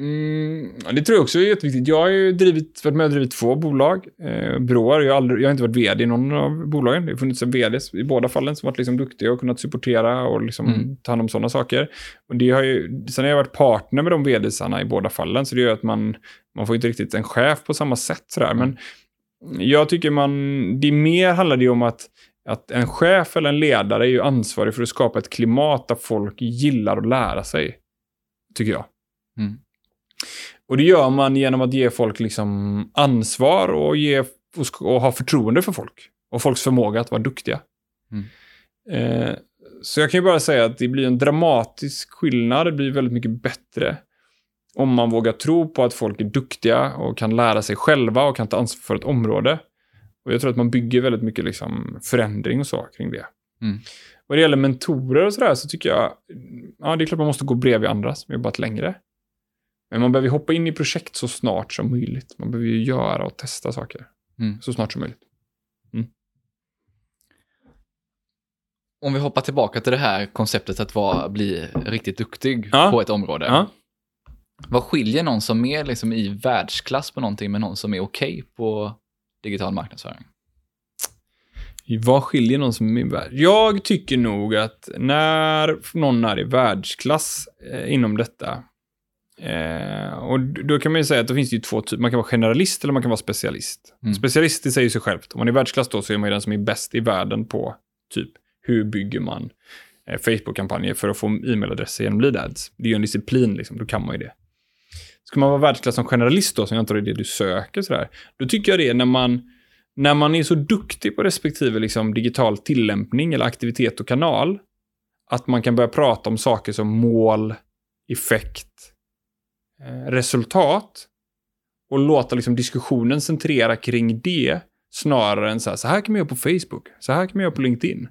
Mm, det tror jag också är jätteviktigt. Jag har ju drivit, varit med och drivit två bolag. Eh, byråer. Jag har, aldrig, jag har inte varit vd i någon av bolagen. Det har funnits en vd i båda fallen som varit liksom duktiga och kunnat supportera och liksom Mm. ta hand om sådana saker. Och det har ju, sen har jag varit partner med de vdsarna i båda fallen, så det gör att man, man får inte riktigt en chef på samma sätt. Sådär. Men jag tycker man, det mer handlar det om att, att en chef eller en ledare är ju ansvarig för att skapa ett klimat där folk gillar att lära sig. Tycker jag. Mm. Och det gör man genom att ge folk liksom ansvar och, ge, och, och ha förtroende för folk. Och folks förmåga att vara duktiga. Mm. Eh, så jag kan ju bara säga att det blir en dramatisk skillnad. Det blir väldigt mycket bättre om man vågar tro på att folk är duktiga och kan lära sig själva och kan ta ansvar för ett område. Och jag tror att man bygger väldigt mycket liksom förändring och så kring det. Mm. Vad det gäller mentorer och sådär så tycker jag, ja det är klart man måste gå bredvid andra som jobbat längre. Men man behöver hoppa in i projekt så snart som möjligt. Man behöver ju göra och testa saker Mm. så snart som möjligt. Om vi hoppar tillbaka till det här konceptet att vara, bli riktigt duktig Ja. på ett område. Ja. Vad skiljer någon som är liksom i världsklass på någonting med någon som är okej på digital marknadsföring? Vad skiljer någon som är min värld? Jag tycker nog att när någon är i världsklass eh, inom detta, eh, och då kan man ju säga att det finns ju två typer. Man kan vara generalist eller man kan vara specialist. Mm. Specialist det säger sig självt. Om man är världsklass då så är man ju den som är bäst i världen på typ hur bygger man eh, Facebook-kampanjer för att få e-mailadresser genom lead ads. Det är ju en disciplin, liksom, då kan man ju det. Ska man vara världsklass som generalist då, som jag antar är det du söker sådär, då tycker jag det är när man, när man är så duktig på respektive liksom, digital tillämpning eller aktivitet och kanal, att man kan börja prata om saker som mål, effekt, resultat och låta liksom, diskussionen centrera kring det snarare än så här, så här kan man göra på Facebook, så här kan man göra på LinkedIn.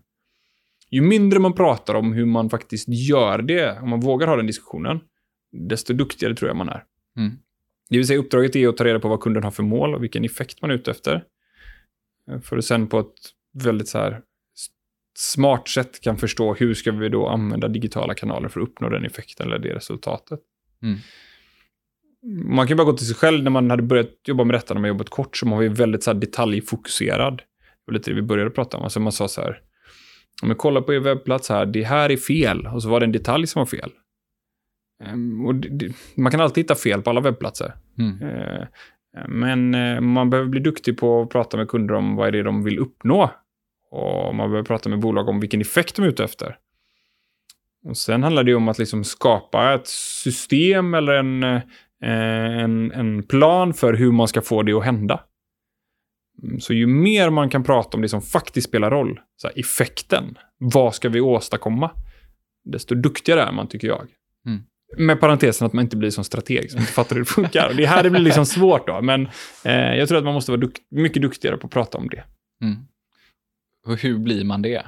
Ju mindre man pratar om hur man faktiskt gör det, om man vågar ha den diskussionen, desto duktigare tror jag man är. Mm. Det vill säga uppdraget är att ta reda på vad kunden har för mål och vilken effekt man är ute efter. Eh, För att sen på ett väldigt så här smart sätt kan förstå hur ska vi då använda digitala kanaler för att uppnå den effekten eller det resultatet. Mm. Man kan ju bara gå till sig själv när man hade börjat jobba med detta när man jobbat kort så man var ju väldigt så här detaljfokuserad. Det var lite det vi började prata om. Alltså man sa så här, om jag kollar på er webbplats här, det här är fel. Och så var det en detalj som var fel. Ehm, det, det, man kan alltid hitta fel på alla webbplatser. Mm. Eh, Men eh, man behöver bli duktig på att prata med kunder om vad är det de vill uppnå. Och man behöver prata med bolag om vilken effekt de är ute efter. Och sen handlar det ju om att liksom skapa ett system eller en, eh, en, en plan för hur man ska få det att hända. Mm, Så ju mer man kan prata om det som faktiskt spelar roll, så här, effekten, vad ska vi åstadkomma, desto duktigare är man tycker jag. Mm. Med parentesen att man inte blir som strateg som inte fattar hur det funkar. Och det är här det blir liksom svårt då, men eh, jag tror att man måste vara dukt- mycket duktigare på att prata om det. Mm. Och hur blir man det?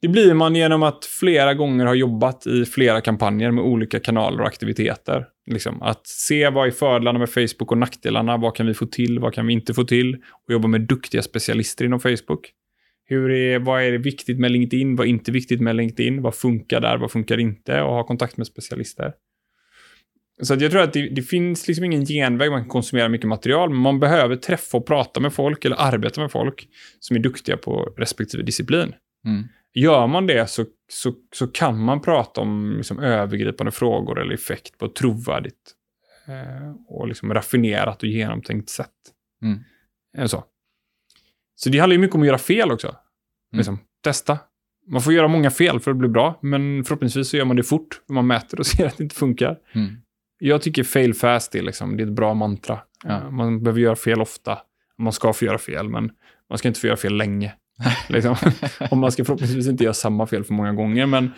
Det blir man genom att flera gånger ha jobbat i flera kampanjer med olika kanaler och aktiviteter. Liksom, att se vad är fördelarna med Facebook och nackdelarna, vad kan vi få till, vad kan vi inte få till och jobba med duktiga specialister inom Facebook. Hur är, vad är viktigt med LinkedIn, vad är inte viktigt med LinkedIn, vad funkar där, vad funkar inte och ha kontakt med specialister. Så att jag tror att det, det finns liksom ingen genväg, man kan konsumera mycket material, men man behöver träffa och prata med folk eller arbeta med folk som är duktiga på respektive disciplin. Mm. Gör man det så, så, så kan man prata om liksom, övergripande frågor eller effekt på ett trovärdigt eh, och liksom raffinerat och genomtänkt sätt. Mm. Så. så det handlar ju mycket om att göra fel också. Liksom, testa. Man får göra många fel för att bli bra, men förhoppningsvis så gör man det fort. för Man mäter och ser att det inte funkar. Mm. Jag tycker fail fast är, liksom, det är ett bra mantra. Ja. Eh, Man behöver göra fel ofta. Man ska få göra fel, men man ska inte få göra fel länge. liksom. Och man ska förhoppningsvis inte göra samma fel för många gånger, men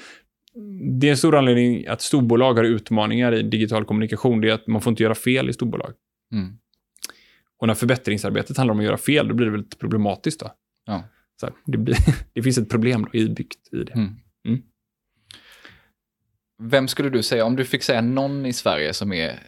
det är en stor anledning att storbolag har utmaningar i digital kommunikation. Det är att man får inte göra fel i storbolag. Mm. Och när förbättringsarbetet handlar om att göra fel, då blir det väldigt problematiskt. Då. Ja. Så här, det, blir, det finns ett problem inbyggt i det. Mm. Mm. Vem skulle du säga, om du fick säga någon i Sverige som är,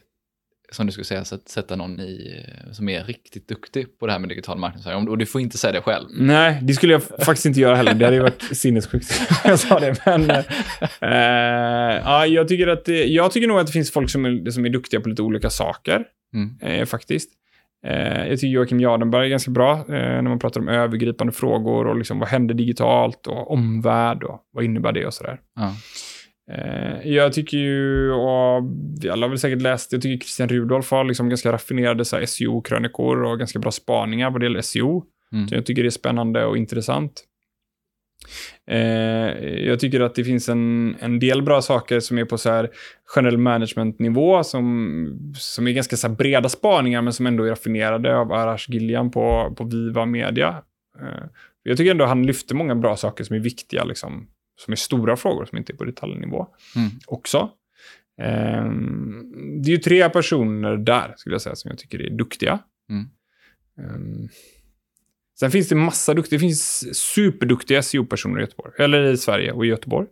som du skulle säga, sätt- sätta någon i, som är riktigt duktig på det här med digital marknadsföring, och du får inte säga det själv. Nej, det skulle jag faktiskt inte göra heller. Det hade ju varit sinnessjukt om jag sa det. Men eh, ja, jag, tycker att det, jag tycker nog att det finns folk som är, som är duktiga på lite olika saker, Mm. eh, faktiskt. Eh, jag tycker Joakim Jardenberg är ganska bra eh, när man pratar om övergripande frågor och liksom, vad händer digitalt och omvärld och vad innebär det och sådär. Ja. Eh, jag tycker ju, och alla har väl säkert läst, jag tycker Christian Rudolf har liksom ganska raffinerade SEO-krönikor och ganska bra spaningar vad det gäller SEO. Mm. Så jag tycker det är spännande och intressant. Eh, jag tycker att det finns en, en del bra saker som är på så här generell management-nivå som, som är ganska så breda spaningar men som ändå är raffinerade av Arash Gillian på, på Viva Media. Eh, jag tycker ändå han lyfter många bra saker som är viktiga, liksom, som är stora frågor som inte är på detaljnivå Mm. också. Eh, det är ju tre personer där, skulle jag säga, som jag tycker är duktiga. Mm. Eh, sen finns det massa duktiga, det finns superduktiga SEO-personer i Göteborg, eller i Sverige och i Göteborg.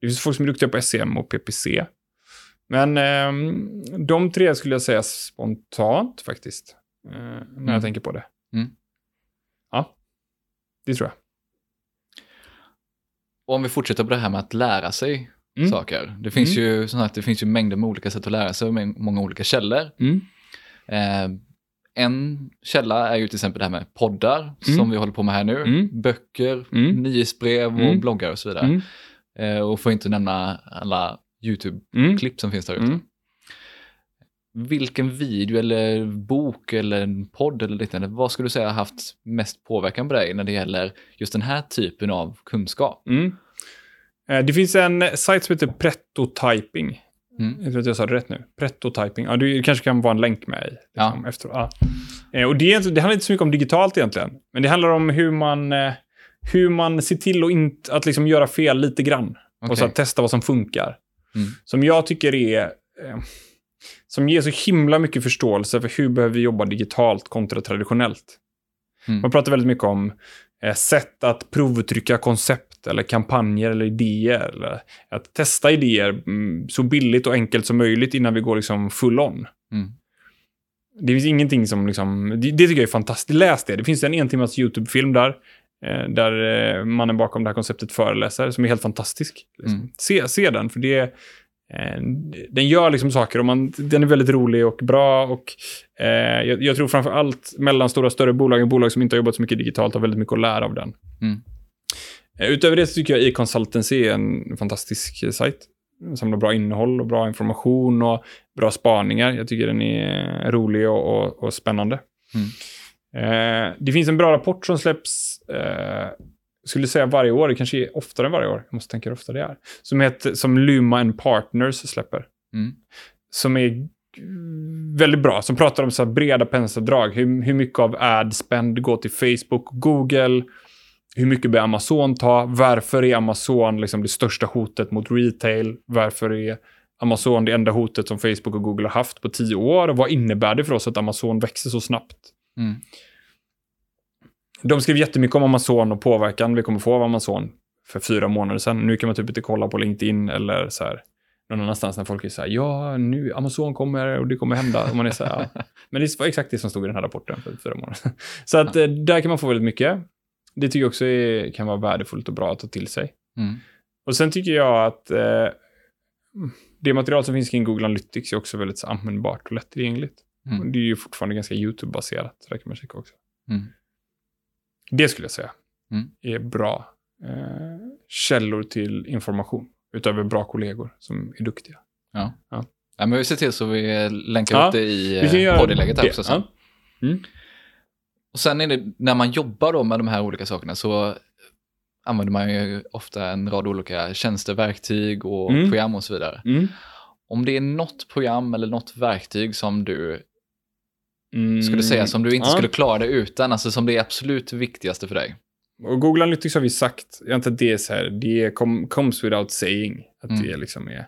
Det finns folk som är duktiga på SEM och PPC. Men eh, de tre skulle jag säga spontant faktiskt, eh, när Mm. jag tänker på det. Mm. Ja, det tror jag. Och om vi fortsätter på det här med att lära sig Mm. saker. Det finns, ju, som sagt, det finns ju mängder med olika sätt att lära sig med många olika källor. Mm. Eh, en källa är ju till exempel det här med poddar Mm. som vi håller på med här nu. Mm. Böcker, Mm. nyhetsbrev och Mm. bloggar och så vidare. Mm. Eh, och får inte nämna alla YouTube-klipp Mm. som finns där ute. Vilken video eller bok eller en podd eller liknande, vad skulle du säga har haft mest påverkan på dig när det gäller just den här typen av kunskap? Mm. Eh, Det finns en sajt som heter Prettotyping. Mm. Jag tror att jag sa det rätt nu. Prettotyping. Ja, det kanske kan vara en länk med i. Liksom, Ja. efter, ja. Eh, Och det, det handlar inte så mycket om digitalt egentligen. Men det handlar om hur man, eh, hur man ser till att, inte, att liksom göra fel lite grann. Och så testa vad som funkar. Mm. Som jag tycker är... Som ger så himla mycket förståelse för hur behöver vi jobba digitalt kontra traditionellt. Mm. Man pratar väldigt mycket om eh, sätt att provtrycka koncept eller kampanjer eller idéer. Eller att testa idéer mm, så billigt och enkelt som möjligt innan vi går liksom full on. Mm. Det finns ingenting som liksom, det, det tycker jag är fantastiskt. Läs det. Det finns en en timmas YouTube-film där, eh, där eh, mannen bakom det här konceptet föreläser, som är helt fantastisk. Liksom. Mm. Se, se den, för det den gör liksom saker och man, den är väldigt rolig och bra. Och, eh, jag, jag tror framför allt mellanstora större bolag, bolag som inte har jobbat så mycket digitalt, har väldigt mycket att lära av den. Mm. Eh, utöver det så tycker jag e-consultancy är en fantastisk eh, sajt. Den samlar bra innehåll och bra information och bra spaningar. Jag tycker den är rolig och, och, och spännande. Mm. Eh, det finns en bra rapport som släpps, eh, skulle säga varje år, det kanske är oftare än varje år, jag måste tänka hur ofta det är, som, heter, som Luma and Partners släpper. Mm. Som är väldigt bra, som pratar om så breda penseldrag. Hur, hur mycket av ad spend går till Facebook och Google? Hur mycket bör Amazon ta? Varför är Amazon liksom det största hotet mot retail? Varför är Amazon det enda hotet som Facebook och Google har haft på tio år? Och vad innebär det för oss att Amazon växer så snabbt? Mm. De skrev jättemycket om Amazon och påverkan vi kommer få av Amazon för fyra månader sedan. Nu kan man typ inte kolla på LinkedIn eller så här någon annanstans när folk är så här, ja, nu Amazon kommer och det kommer hända. Och man är så här, ja. Men det var exakt det som stod i den här rapporten för fyra månader sedan. Så att eh, där kan man få väldigt mycket. Det tycker jag också är, kan vara värdefullt och bra att ta till sig. Mm. Och sen tycker jag att eh, det material som finns kring Google Analytics är också väldigt användbart och lättillgängligt. Mm. Och det är ju fortfarande ganska YouTube-baserat, så där kan man checka också. Mm. Det skulle jag säga Mm. är bra eh, källor till information. Utöver bra kollegor som är duktiga. Ja. Ja. ja men vi ser till så vi länkar Ja, upp det i eh, göra poddinlägget här också. Sen. Ja. Mm. Och sen är det, när man jobbar då med de här olika sakerna så använder man ju ofta en rad olika tjänster, verktyg och Mm. program och så vidare. Mm. Om det är något program eller något verktyg som du Mm. skulle säga som du inte Ja. skulle klara dig utan, alltså som det är absolut viktigaste för dig. Och Google Analytics har vi sagt, jag antar att det är så här, det com, comes without saying. Att Mm. det liksom är...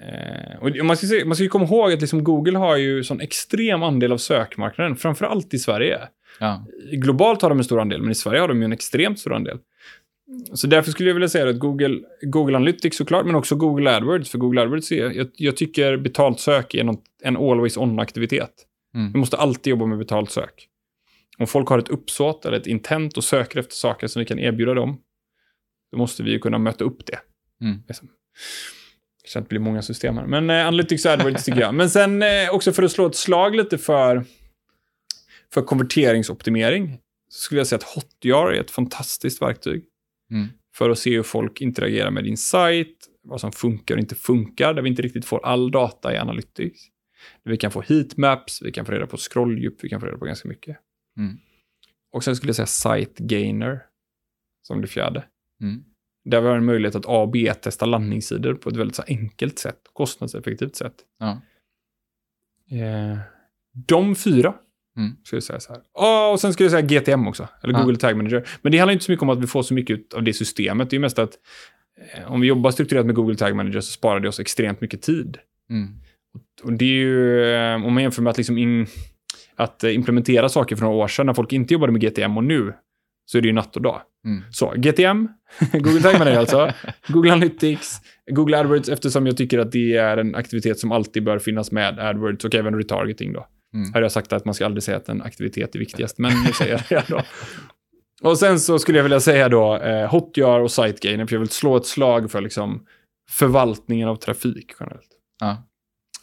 Eh, och man ska, se, man ska ju komma ihåg att liksom Google har ju sån extrem andel av sökmarknaden, framför allt i Sverige. Ja. Globalt har de en stor andel, men i Sverige har de ju en extremt stor andel. Så därför skulle jag vilja säga att Google, Google Analytics såklart, men också Google AdWords. För Google AdWords är, jag, jag tycker betalt sök är något, en always on-aktivitet. Mm. Vi måste alltid jobba med betalt sök. Om folk har ett uppsåt eller ett intent och söker efter saker som vi kan erbjuda dem, då måste vi ju kunna möta upp det. Mm. Liksom. Så att det blir många system här. Men eh, Analytics AdWords tycker jag. Men sen eh, också för att slå ett slag lite för, för konverteringsoptimering, så skulle jag säga att Hotjar är ett fantastiskt verktyg Mm. för att se hur folk interagerar med din sajt, vad som funkar och inte funkar, där vi inte riktigt får all data i Analytics. Vi kan få heatmaps, vi kan få reda på scrolldjup, vi kan få reda på ganska mycket. Mm. Och sen skulle jag säga SiteGainer som det fjärde. Mm. Där vi har en möjlighet att A och B-testa landningssidor på ett väldigt så enkelt sätt, kostnadseffektivt sätt. Ja. Eh, de fyra, Mm. skulle jag säga så här. Ja, och sen skulle jag säga GTM också, eller Ja. Google Tag Manager. Men det handlar inte så mycket om att vi får så mycket ut av det systemet. Det är mest att eh, om vi jobbar strukturerat med Google Tag Manager så sparar det oss extremt mycket tid. Mm. Och det är ju, eh, om man jämför med att, liksom in, att eh, implementera saker för några år sedan när folk inte jobbade med GTM och nu, så är det ju natt och dag. Mm. Så, GTM, Google Tag Manager alltså, Google Analytics, Google AdWords eftersom jag tycker att det är en aktivitet som alltid bör finnas med AdWords och även retargeting då. Mm. Här har jag sagt att man ska aldrig säga att en aktivitet är viktigast, men nu säger jag det då. Och sen så skulle jag vilja säga då eh, Hotjar och SiteGainer, för jag vill slå ett slag för liksom förvaltningen av trafik generellt. Ja.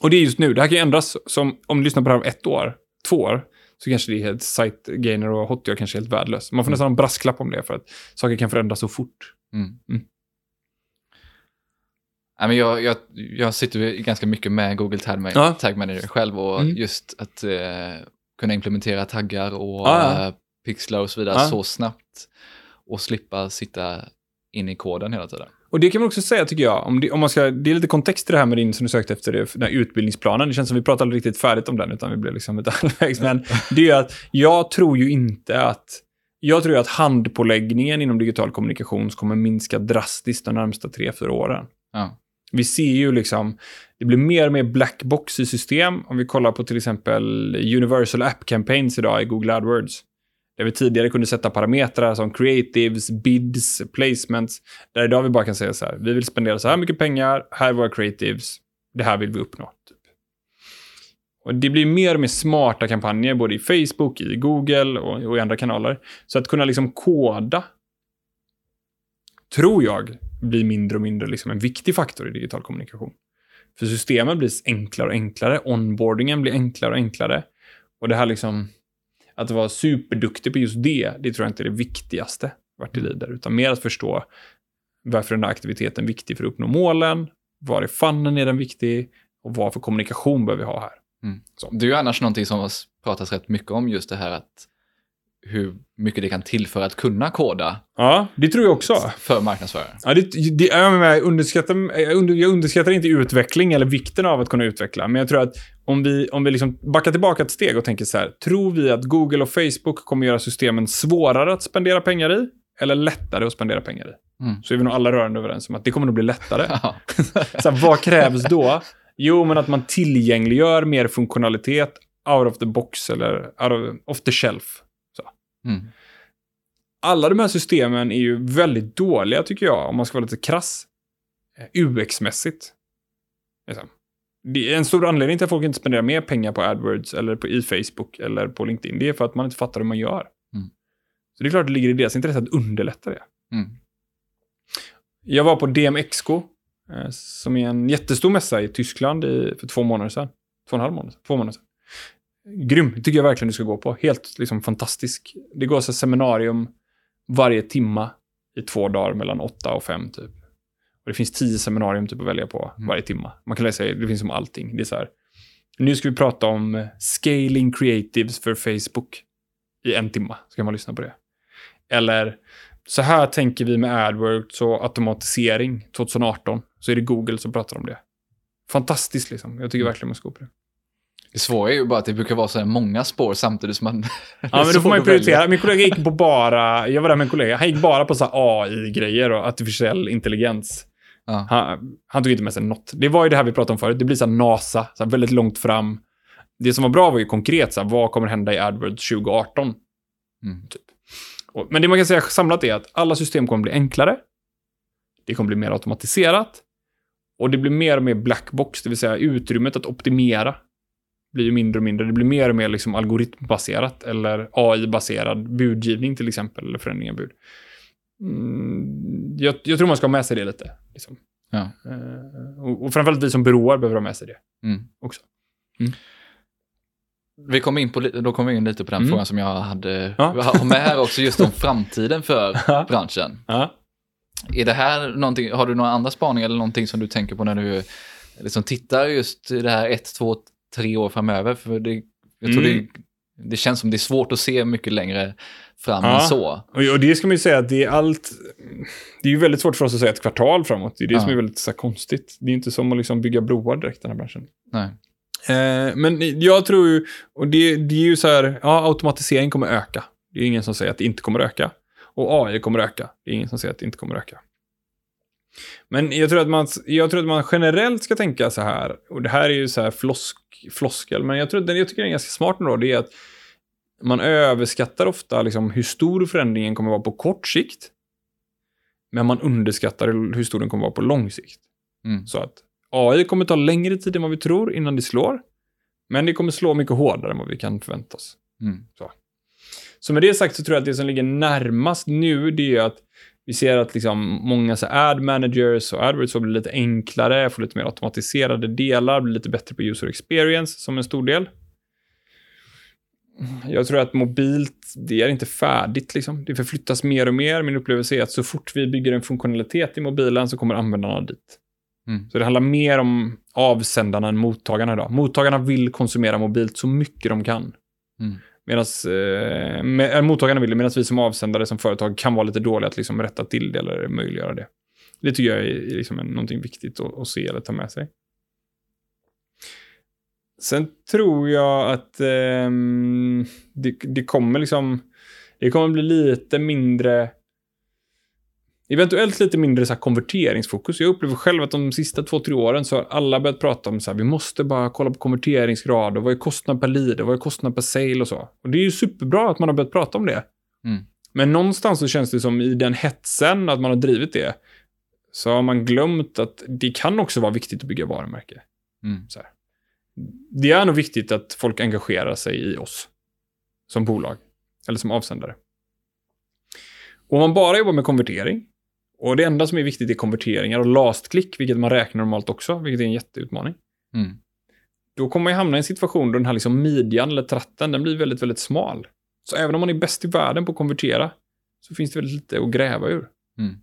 Och det är just nu, det här kan ju ändras. Som, om du lyssnar på det här om ett år, två år, så kanske det är helt SiteGainer och Hotjar kanske helt värdelös. Man får Mm. nästan ha en brasklapp om det, för att saker kan förändras så fort. Mm. Mm. Ja, men jag, jag, jag sitter ganska mycket med Google Tag, Man- Ja. Tag Manager själv och Mm. just att eh, kunna implementera taggar och Ja, eh, pixlar och så vidare så snabbt och slippa sitta in i koden hela tiden. Och det kan man också säga, tycker jag, om, det, om man ska, det är lite kontext till det här med din, som du sökte efter, det, den här utbildningsplanen. Det känns som vi pratade aldrig riktigt färdigt om den, utan vi blev liksom ett halvvägs. Men det är ju att jag tror ju inte att, jag tror ju att handpåläggningen inom digital kommunikation kommer minska drastiskt de närmsta tre, fyra åren. Ja. Vi ser ju liksom, det blir mer och mer blackbox i system. Om vi kollar på till exempel Universal App Campaigns idag i Google AdWords. Där vi tidigare kunde sätta parametrar som creatives, bids, placements. Där idag vi bara kan säga så här, vi vill spendera så här mycket pengar, här är våra creatives, det här vill vi uppnå. Typ. Och det blir mer och mer smarta kampanjer, både i Facebook, i Google och, och i andra kanaler. Så att kunna liksom koda, tror jag, blir mindre och mindre liksom en viktig faktor i digital kommunikation. För systemen blir enklare och enklare, onboardingen blir enklare och enklare. Och det här liksom, att vara superduktig på just det, det tror jag inte är det viktigaste vart det lider, utan mer att förstå varför den här aktiviteten är viktig för att uppnå målen, var i fannen är den viktig och vad för kommunikation behöver vi ha här. Det är ju annars någonting som har pratats rätt mycket om, just det här att hur mycket det kan tillföra att kunna koda Ja, det tror jag också. för marknadsförare. Ja, det, det, jag, underskattar, jag, under, jag underskattar inte utveckling eller vikten av att kunna utveckla, men jag tror att om vi, om vi liksom backar tillbaka ett steg och tänker så här, tror vi att Google och Facebook kommer göra systemen svårare att spendera pengar i eller lättare att spendera pengar i? Mm. Så är vi nog alla rörande överens om att det kommer nog bli lättare. Ja. Så här, vad krävs då? Jo, men att man tillgängliggör mer funktionalitet out of the box eller out of, off the shelf. Mm. Alla de här systemen är ju väldigt dåliga, tycker jag, om man ska vara lite krass. eh, UX-mässigt. Liksom. En stor anledning till att folk inte spenderar mer pengar på AdWords eller på i Facebook eller på LinkedIn. Det är för att man inte fattar hur man gör. Mm. Så det är klart att det ligger i deras intresse att underlätta det. Mm. Jag var på DMXco, eh, som är en jättestor mässa i Tyskland i, för två månader sedan. Två och en halv månad sedan. Två månader sedan. Grym, tycker jag verkligen du ska gå på. Helt liksom fantastisk. Det går så seminarium varje timma i två dagar mellan åtta och fem typ. Och det finns tio seminarium typ att välja på Mm. varje timma. Man kan läsa, det finns om allting. Det är så här, nu ska vi prata om scaling creatives för Facebook i en timma. Så kan man lyssna på det. Eller så här tänker vi med AdWords och automatisering 2018. Så är det Google som pratar om det. Fantastiskt liksom. Jag tycker Mm. verkligen man ska gå på det. Det svåra är ju bara att det brukar vara så här många spår samtidigt som man... Ja, men då får man ju prioritera. Min kollega gick på bara, jag var där med en kollega, han gick bara på så AI-grejer och artificiell intelligens. Ja. Han, han tog inte med sig något. Det var ju det här vi pratade om förut, det blir så NASA, så väldigt långt fram. Det som var bra var ju konkret, så här, vad kommer hända i AdWords 2018? Mm. Typ. Och, men det man kan säga samlat är att alla system kommer bli enklare. Det kommer bli mer automatiserat. Och det blir mer och mer blackbox, det vill säga utrymmet att optimera blir ju mindre och mindre. Det blir mer och mer liksom algoritmbaserat eller AI-baserad budgivning till exempel, eller förändring av bud. Mm, jag, jag tror man ska ha med sig det lite. Liksom. Ja. Eh, och, och framförallt vi som byråer behöver ha med sig det Mm. också. Vi kom in på, då kom vi in lite på den Mm. frågan som jag hade Ja. med här också, just om framtiden för branschen. Ja. Är det här någonting, har du några andra spaningar eller någonting som du tänker på när du liksom tittar just i det här ett, två, tre år framöver? För det, jag tror Mm. det, det känns som det är svårt att se mycket längre fram Ja. än så. Och, det ska man ju säga att det är allt... Det är ju väldigt svårt för oss att säga ett kvartal framåt. Det är det Ja. som är väldigt så här, konstigt. Det är inte som att liksom bygga broar direkt, den här branschen. Nej. Eh, men jag tror ju, och det, det är ju så här, ja, automatisering kommer öka. Det är ingen som säger att det inte kommer öka. Och AI kommer öka. Det är ingen som säger att det inte kommer öka. Men jag tror att man, jag tror att man generellt ska tänka så här, och det här är ju så här flosk, floskel, men jag tror att jag tycker är ganska smart ändå, det är att man överskattar ofta liksom hur stor förändringen kommer vara på kort sikt, men man underskattar hur stor den kommer vara på lång sikt. Mm. Så att AI kommer ta längre tid än vad vi tror innan det slår. Men det kommer slå mycket hårdare än vad vi kan förvänta oss. Mm. Så med det sagt så tror jag att det som ligger närmast nu, det är att vi ser att liksom många så ad managers och AdWords blir lite enklare, får lite mer automatiserade delar, blir lite bättre på user experience som en stor del. Jag tror att mobilt, det är inte färdigt liksom. Det förflyttas mer och mer. Min upplevelse är att så fort vi bygger en funktionalitet i mobilen så kommer användarna dit. Mm. Så det handlar mer om avsändarna än mottagarna idag. Mottagarna vill konsumera mobilt så mycket de kan. Mm. Medan eh, med, eh, mottagarna vill det, medan vi som avsändare som företag kan vara lite dåliga att liksom rätta till det eller möjliggöra det. Det tycker jag är, liksom en, någonting viktigt att, att se eller ta med sig. Sen tror jag att eh, det, det kommer liksom, det kommer bli lite mindre, eventuellt lite mindre så konverteringsfokus. Jag upplever själv att de sista två, tre åren så har alla börjat prata om så här, vi måste bara kolla på konverteringsgrad och vad är kostnad per lead och vad är kostnad per sale och så. Och det är ju superbra att man har börjat prata om det. Mm. Men någonstans så känns det som i den hetsen att man har drivit det, så har man glömt att det kan också vara viktigt att bygga varumärke. Mm. Det är nog viktigt att folk engagerar sig i oss som bolag eller som avsändare. Och om man bara jobbar med konvertering och det enda som är viktigt är konverteringar och last click, vilket man räknar normalt också, vilket är en jätteutmaning. Mm. Då kommer man hamna i en situation då den här liksom midjan eller tratten, den blir väldigt, väldigt smal. Så även om man är bäst i världen på att konvertera så finns det väldigt lite att gräva ur. Mm.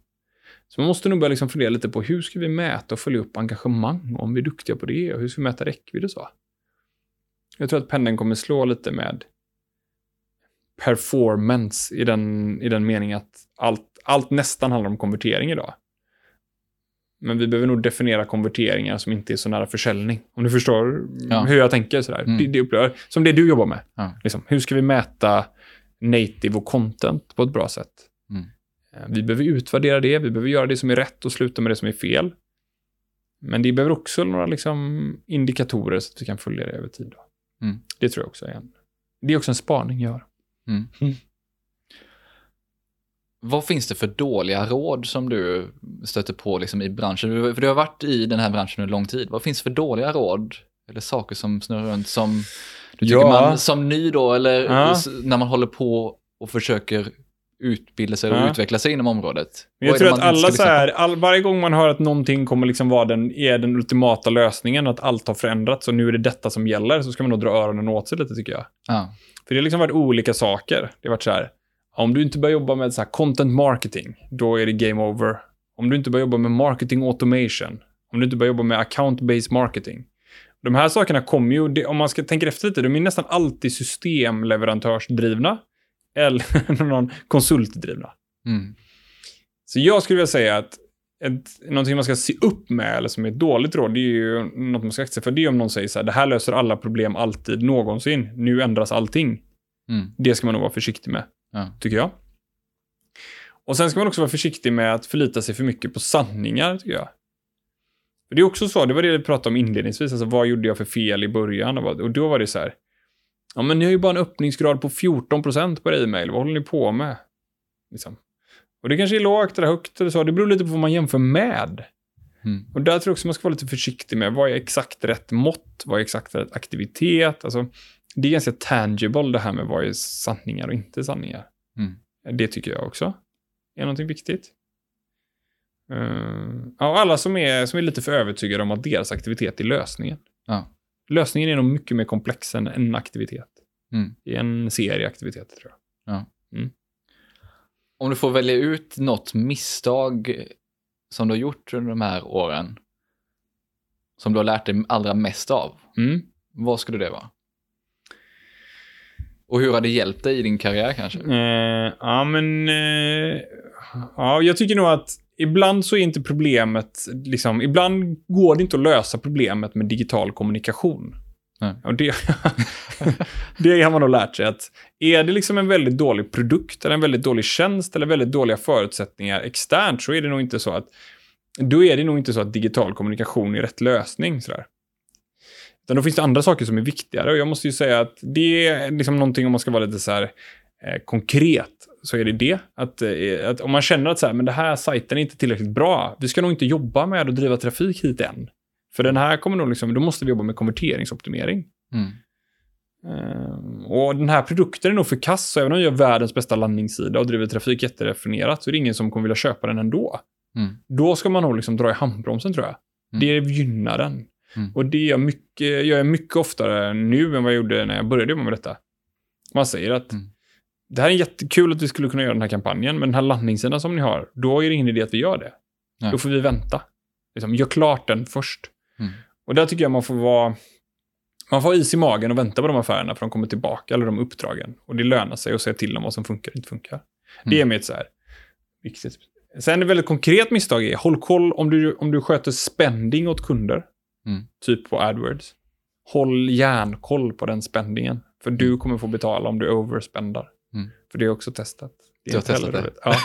Så man måste nog börja liksom fundera lite på hur ska vi mäta och följa upp engagemang om vi är duktiga på det och hur ska vi mäta räckvidd och så. Jag tror att pendeln kommer slå lite med performance i den, i den meningen att allt, allt nästan handlar om konvertering idag. Men vi behöver nog definiera konverteringar som inte är så nära försäljning. Om du förstår Ja. hur jag tänker sådär. Mm. Det, det upplever, som det du jobbar med. Ja. Liksom, hur ska vi mäta native och content på ett bra sätt? Mm. Eh, Vi behöver utvärdera det, vi behöver göra det som är rätt och sluta med det som är fel. Men det behöver också några liksom, indikatorer så att vi kan följa det över tid. Mm. Det tror jag också är en, det är också en spaning jag gör. Vad finns det för dåliga råd som du stöter på liksom i branschen? För du har varit i den här branschen under lång tid. Vad finns det för dåliga råd? Eller saker som snurrar runt som du tycker Ja. man som ny då, eller Ja. när man håller på och försöker utbilda sig och Ja. utveckla sig inom området? Men jag Vad tror att alla så här, all, varje gång man hör att någonting kommer liksom vara den, är den ultimata lösningen, att allt har förändrats och nu är det detta som gäller, så ska man nog dra öronen åt sig lite tycker jag. Ja. För det har liksom varit olika saker. Det har varit så här, Om du inte börjar jobba med så content marketing, då är det game over. Om du inte börjar jobba med marketing automation, om du inte börjar jobba med account-based marketing. De här sakerna kommer ju, om man ska tänka efter lite, de är nästan alltid systemleverantörsdrivna eller någon konsultdrivna. Mm. Så jag skulle vilja säga att ett, någonting man ska se upp med, eller som är ett dåligt råd, det är ju något man ska akta sig för. Det är om någon säger så här, det här löser alla problem alltid, någonsin. Nu ändras allting. Mm. Det ska man nog vara försiktig med, Ja. tycker jag. Och sen ska man också vara försiktig med att förlita sig för mycket på sanningar, tycker jag. För det är också så, det var det vi pratade om inledningsvis, alltså vad gjorde jag för fel i början? Och, då var det så här, ja men ni har ju bara en öppningsgrad på 14% på e-mail, vad håller ni på med? Liksom. Och det kanske är lågt eller högt eller så, det beror lite på vad man jämför med. Mm. Och där tror jag också man ska vara lite försiktig med, vad är exakt rätt mått? Vad är exakt rätt aktivitet? Alltså, det är ganska tangible det här med vad är sanningar och inte sanningar. Mm. Det tycker jag också är någonting viktigt. Uh, ja, alla som är, som är lite för övertygade om att deras aktivitet är lösningen. Ja. Lösningen är nog mycket mer komplex än en aktivitet. Mm. Är en serie aktiviteter tror jag. Om du får välja ut något misstag som du har gjort under de här åren, som du har lärt dig allra mest av, Mm. vad skulle det vara? Och hur har det hjälpt dig i din karriär kanske? Eh, ja, men... Eh, ja, jag tycker nog att ibland så är inte problemet... Liksom, ibland går det inte att lösa problemet med digital kommunikation. Nej. Och det, det har man nog lärt sig att är det liksom en väldigt dålig produkt eller en väldigt dålig tjänst eller väldigt dåliga förutsättningar externt så är det nog inte så att då är det nog inte så att digital kommunikation är rätt lösning. Sådär. Utan då finns det andra saker som är viktigare. Och jag måste ju säga att det är liksom någonting om man ska vara lite så här eh, konkret, så är det det. Att, eh, att om man känner att så här, men det här sajten är inte tillräckligt bra, vi ska nog inte jobba med att driva trafik hit än. För den här kommer nog liksom, då måste vi jobba med konverteringsoptimering. Mm. Eh, och den här produkten är nog för kass, så även om jag gör världens bästa landningssida och driver trafik jätteraffinerat, så är det ingen som kommer vilja köpa den ändå. Mm. Då ska man nog liksom dra i handbromsen tror jag. Mm. Det gynnar den. Mm. Och det gör jag mycket, gör jag mycket oftare nu än vad jag gjorde när jag började jobba med detta. Man säger att Mm. det här är jättekul att vi skulle kunna göra den här kampanjen, men den här landningssidan som ni har, då är det ingen idé att vi gör det. Nej. Då får vi vänta. Liksom, gör klart den först. Mm. Och där tycker jag man får vara man får ha is i magen och vänta på de affärerna för de kommer tillbaka, eller de uppdragen. Och det lönar sig att säga till dem vad som funkar och inte funkar. Det är Mm. mitt så här viktigt. Sen ett väldigt konkret misstag är, håll koll om du, om du sköter spending åt kunder, Mm. typ på AdWords. Håll järnkoll på den spendingen. För du kommer få betala om du overspendar. Mm. För det är också testat. Det Du har testat det? Ja.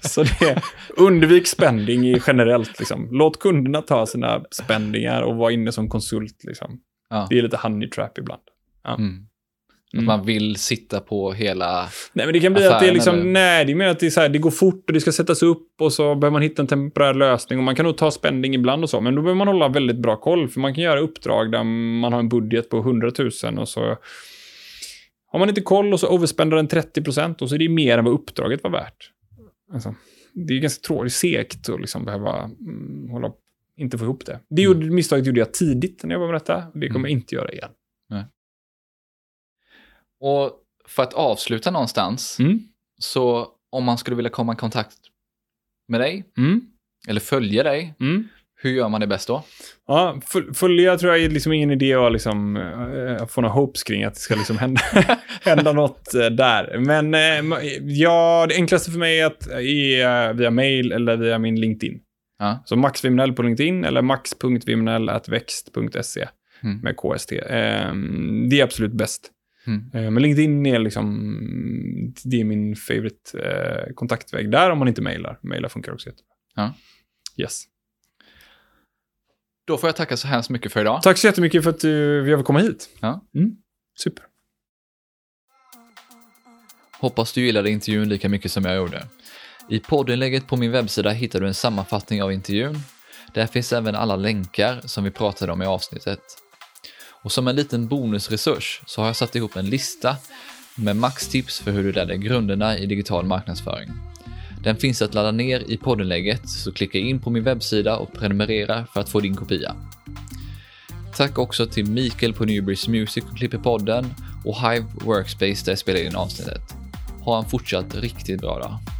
Så det, undvik spending generellt. Liksom. Låt kunderna ta sina spendingar och vara inne som konsult. Liksom. Ja. Det är lite honey trap ibland. Mm. Att Mm. man vill sitta på hela... Nej, men det kan bli att det är liksom, eller? nej, det är mer att det, är så här, det går fort och det ska sättas upp och så behöver man hitta en temporär lösning och man kan nog ta spending ibland och så, men då behöver man hålla väldigt bra koll, för man kan göra uppdrag där man har en budget på 100 000 och så har man inte koll och så overspendar den 30 procent och så är det mer än vad uppdraget var värt. Alltså, det är ganska tråkigt, segt att liksom behöva mm, hålla, inte få ihop det. Det gjorde, misstaget gjorde jag tidigt när jag var med detta, det kommer jag inte göra igen. Och för att avsluta någonstans, Mm. så om man skulle vilja komma i kontakt med dig, Mm. eller följa dig, Mm. hur gör man det bäst då? Ja, följa tror jag är liksom ingen idé att liksom, äh, få några hopes kring att det ska liksom hända, hända något äh, där. Men äh, ja, det enklaste för mig är att är via mail eller via min LinkedIn. Ja. Så maxvimnell på LinkedIn eller max.vimnell.växt.se Mm. med KST. Ehm, det är absolut bäst. Mm. Eh, Men LinkedIn är liksom, det är min favorite eh, kontaktväg där om man inte mailar. Mailar funkar också jättebra. Ja. Yes. Då får jag tacka så hemskt mycket för idag. Tack så jättemycket för att du, vi har fått komma hit. Ja. Mm. Super. Hoppas du gillade intervjun lika mycket som jag gjorde. I poddinlägget på min webbsida hittar du en sammanfattning av intervjun. Där finns även alla länkar som vi pratade om i avsnittet. Och som en liten bonusresurs så har jag satt ihop en lista med maxtips för hur du lär dig grunderna i digital marknadsföring. Den finns att ladda ner i poddinlägget, så klicka in på min webbsida och prenumerera för att få din kopia. Tack också till Mikael på Newbridge Music och klipper podden och Hive Workspace där jag spelar in avsnittet. Ha en fortsatt riktigt bra dag.